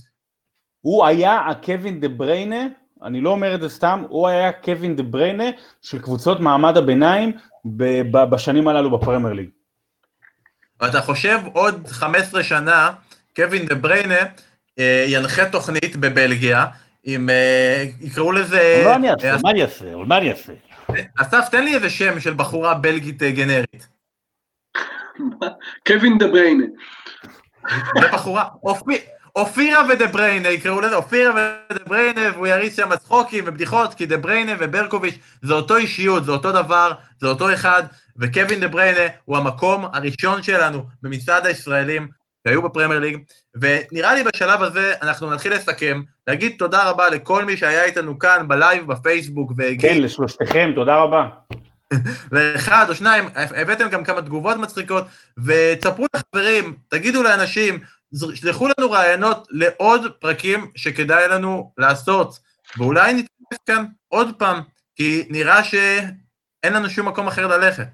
הוא היה הקווין דה בריינה, אני לא אומר את זה סתם, הוא היה קווין דה בריינה של קבוצות מעמד הביניים ב- ב- בשנים הללו בפרמייר ליג. ואתה חושב עוד 15 שנה, קווין דה בריינה אה, ינחה תוכנית בבלגיה, עם, אה, יקראו לזה... מה אני אעשה? אה, מה אני אעשה? מה אני אעשה? אסף, תן לי איזה שם של בחורה בלגית אה, גנרית. קווין דה בריינה. זה בחורה, אופי- אופירה ודה בריינה, יקראו לזה אופירה ודה בריינה, והוא יריץ שם צחוקים ובדיחות, כי דה בריינה וברקוביץ' זה אותו אישיות, זה אותו דבר, זה אותו אחד, וקווין דה בריינה הוא המקום הראשון שלנו במצעד הישראלים שהיו בפרמייר ליג, ונראה לי בשלב הזה אנחנו נתחיל לסכם, להגיד תודה רבה לכל מי שהיה איתנו כאן בלייב בפייסבוק, והגיע כן, לשלושתכם, תודה רבה. לאחד או שניים, הבאתם גם כמה תגובות מצחיקות, ותספרו לחברים, תגידו לאנשים, שלחו לנו רעיונות לעוד פרקים שכדאי לנו לעשות, ואולי נתכנס כאן עוד פעם, כי נראה שאין לנו שום מקום אחר ללכת.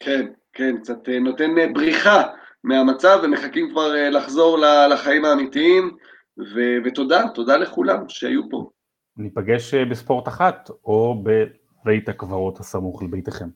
כן, כן, קצת אה, נותן אה, בריחה מהמצב ומחכים כבר אה, לחזור לחיים האמיתיים, ו- ותודה, תודה לכולם שהיו פה. ניפגש אה, בספורט אחת, או בבית הקברות הסמוך לביתכם.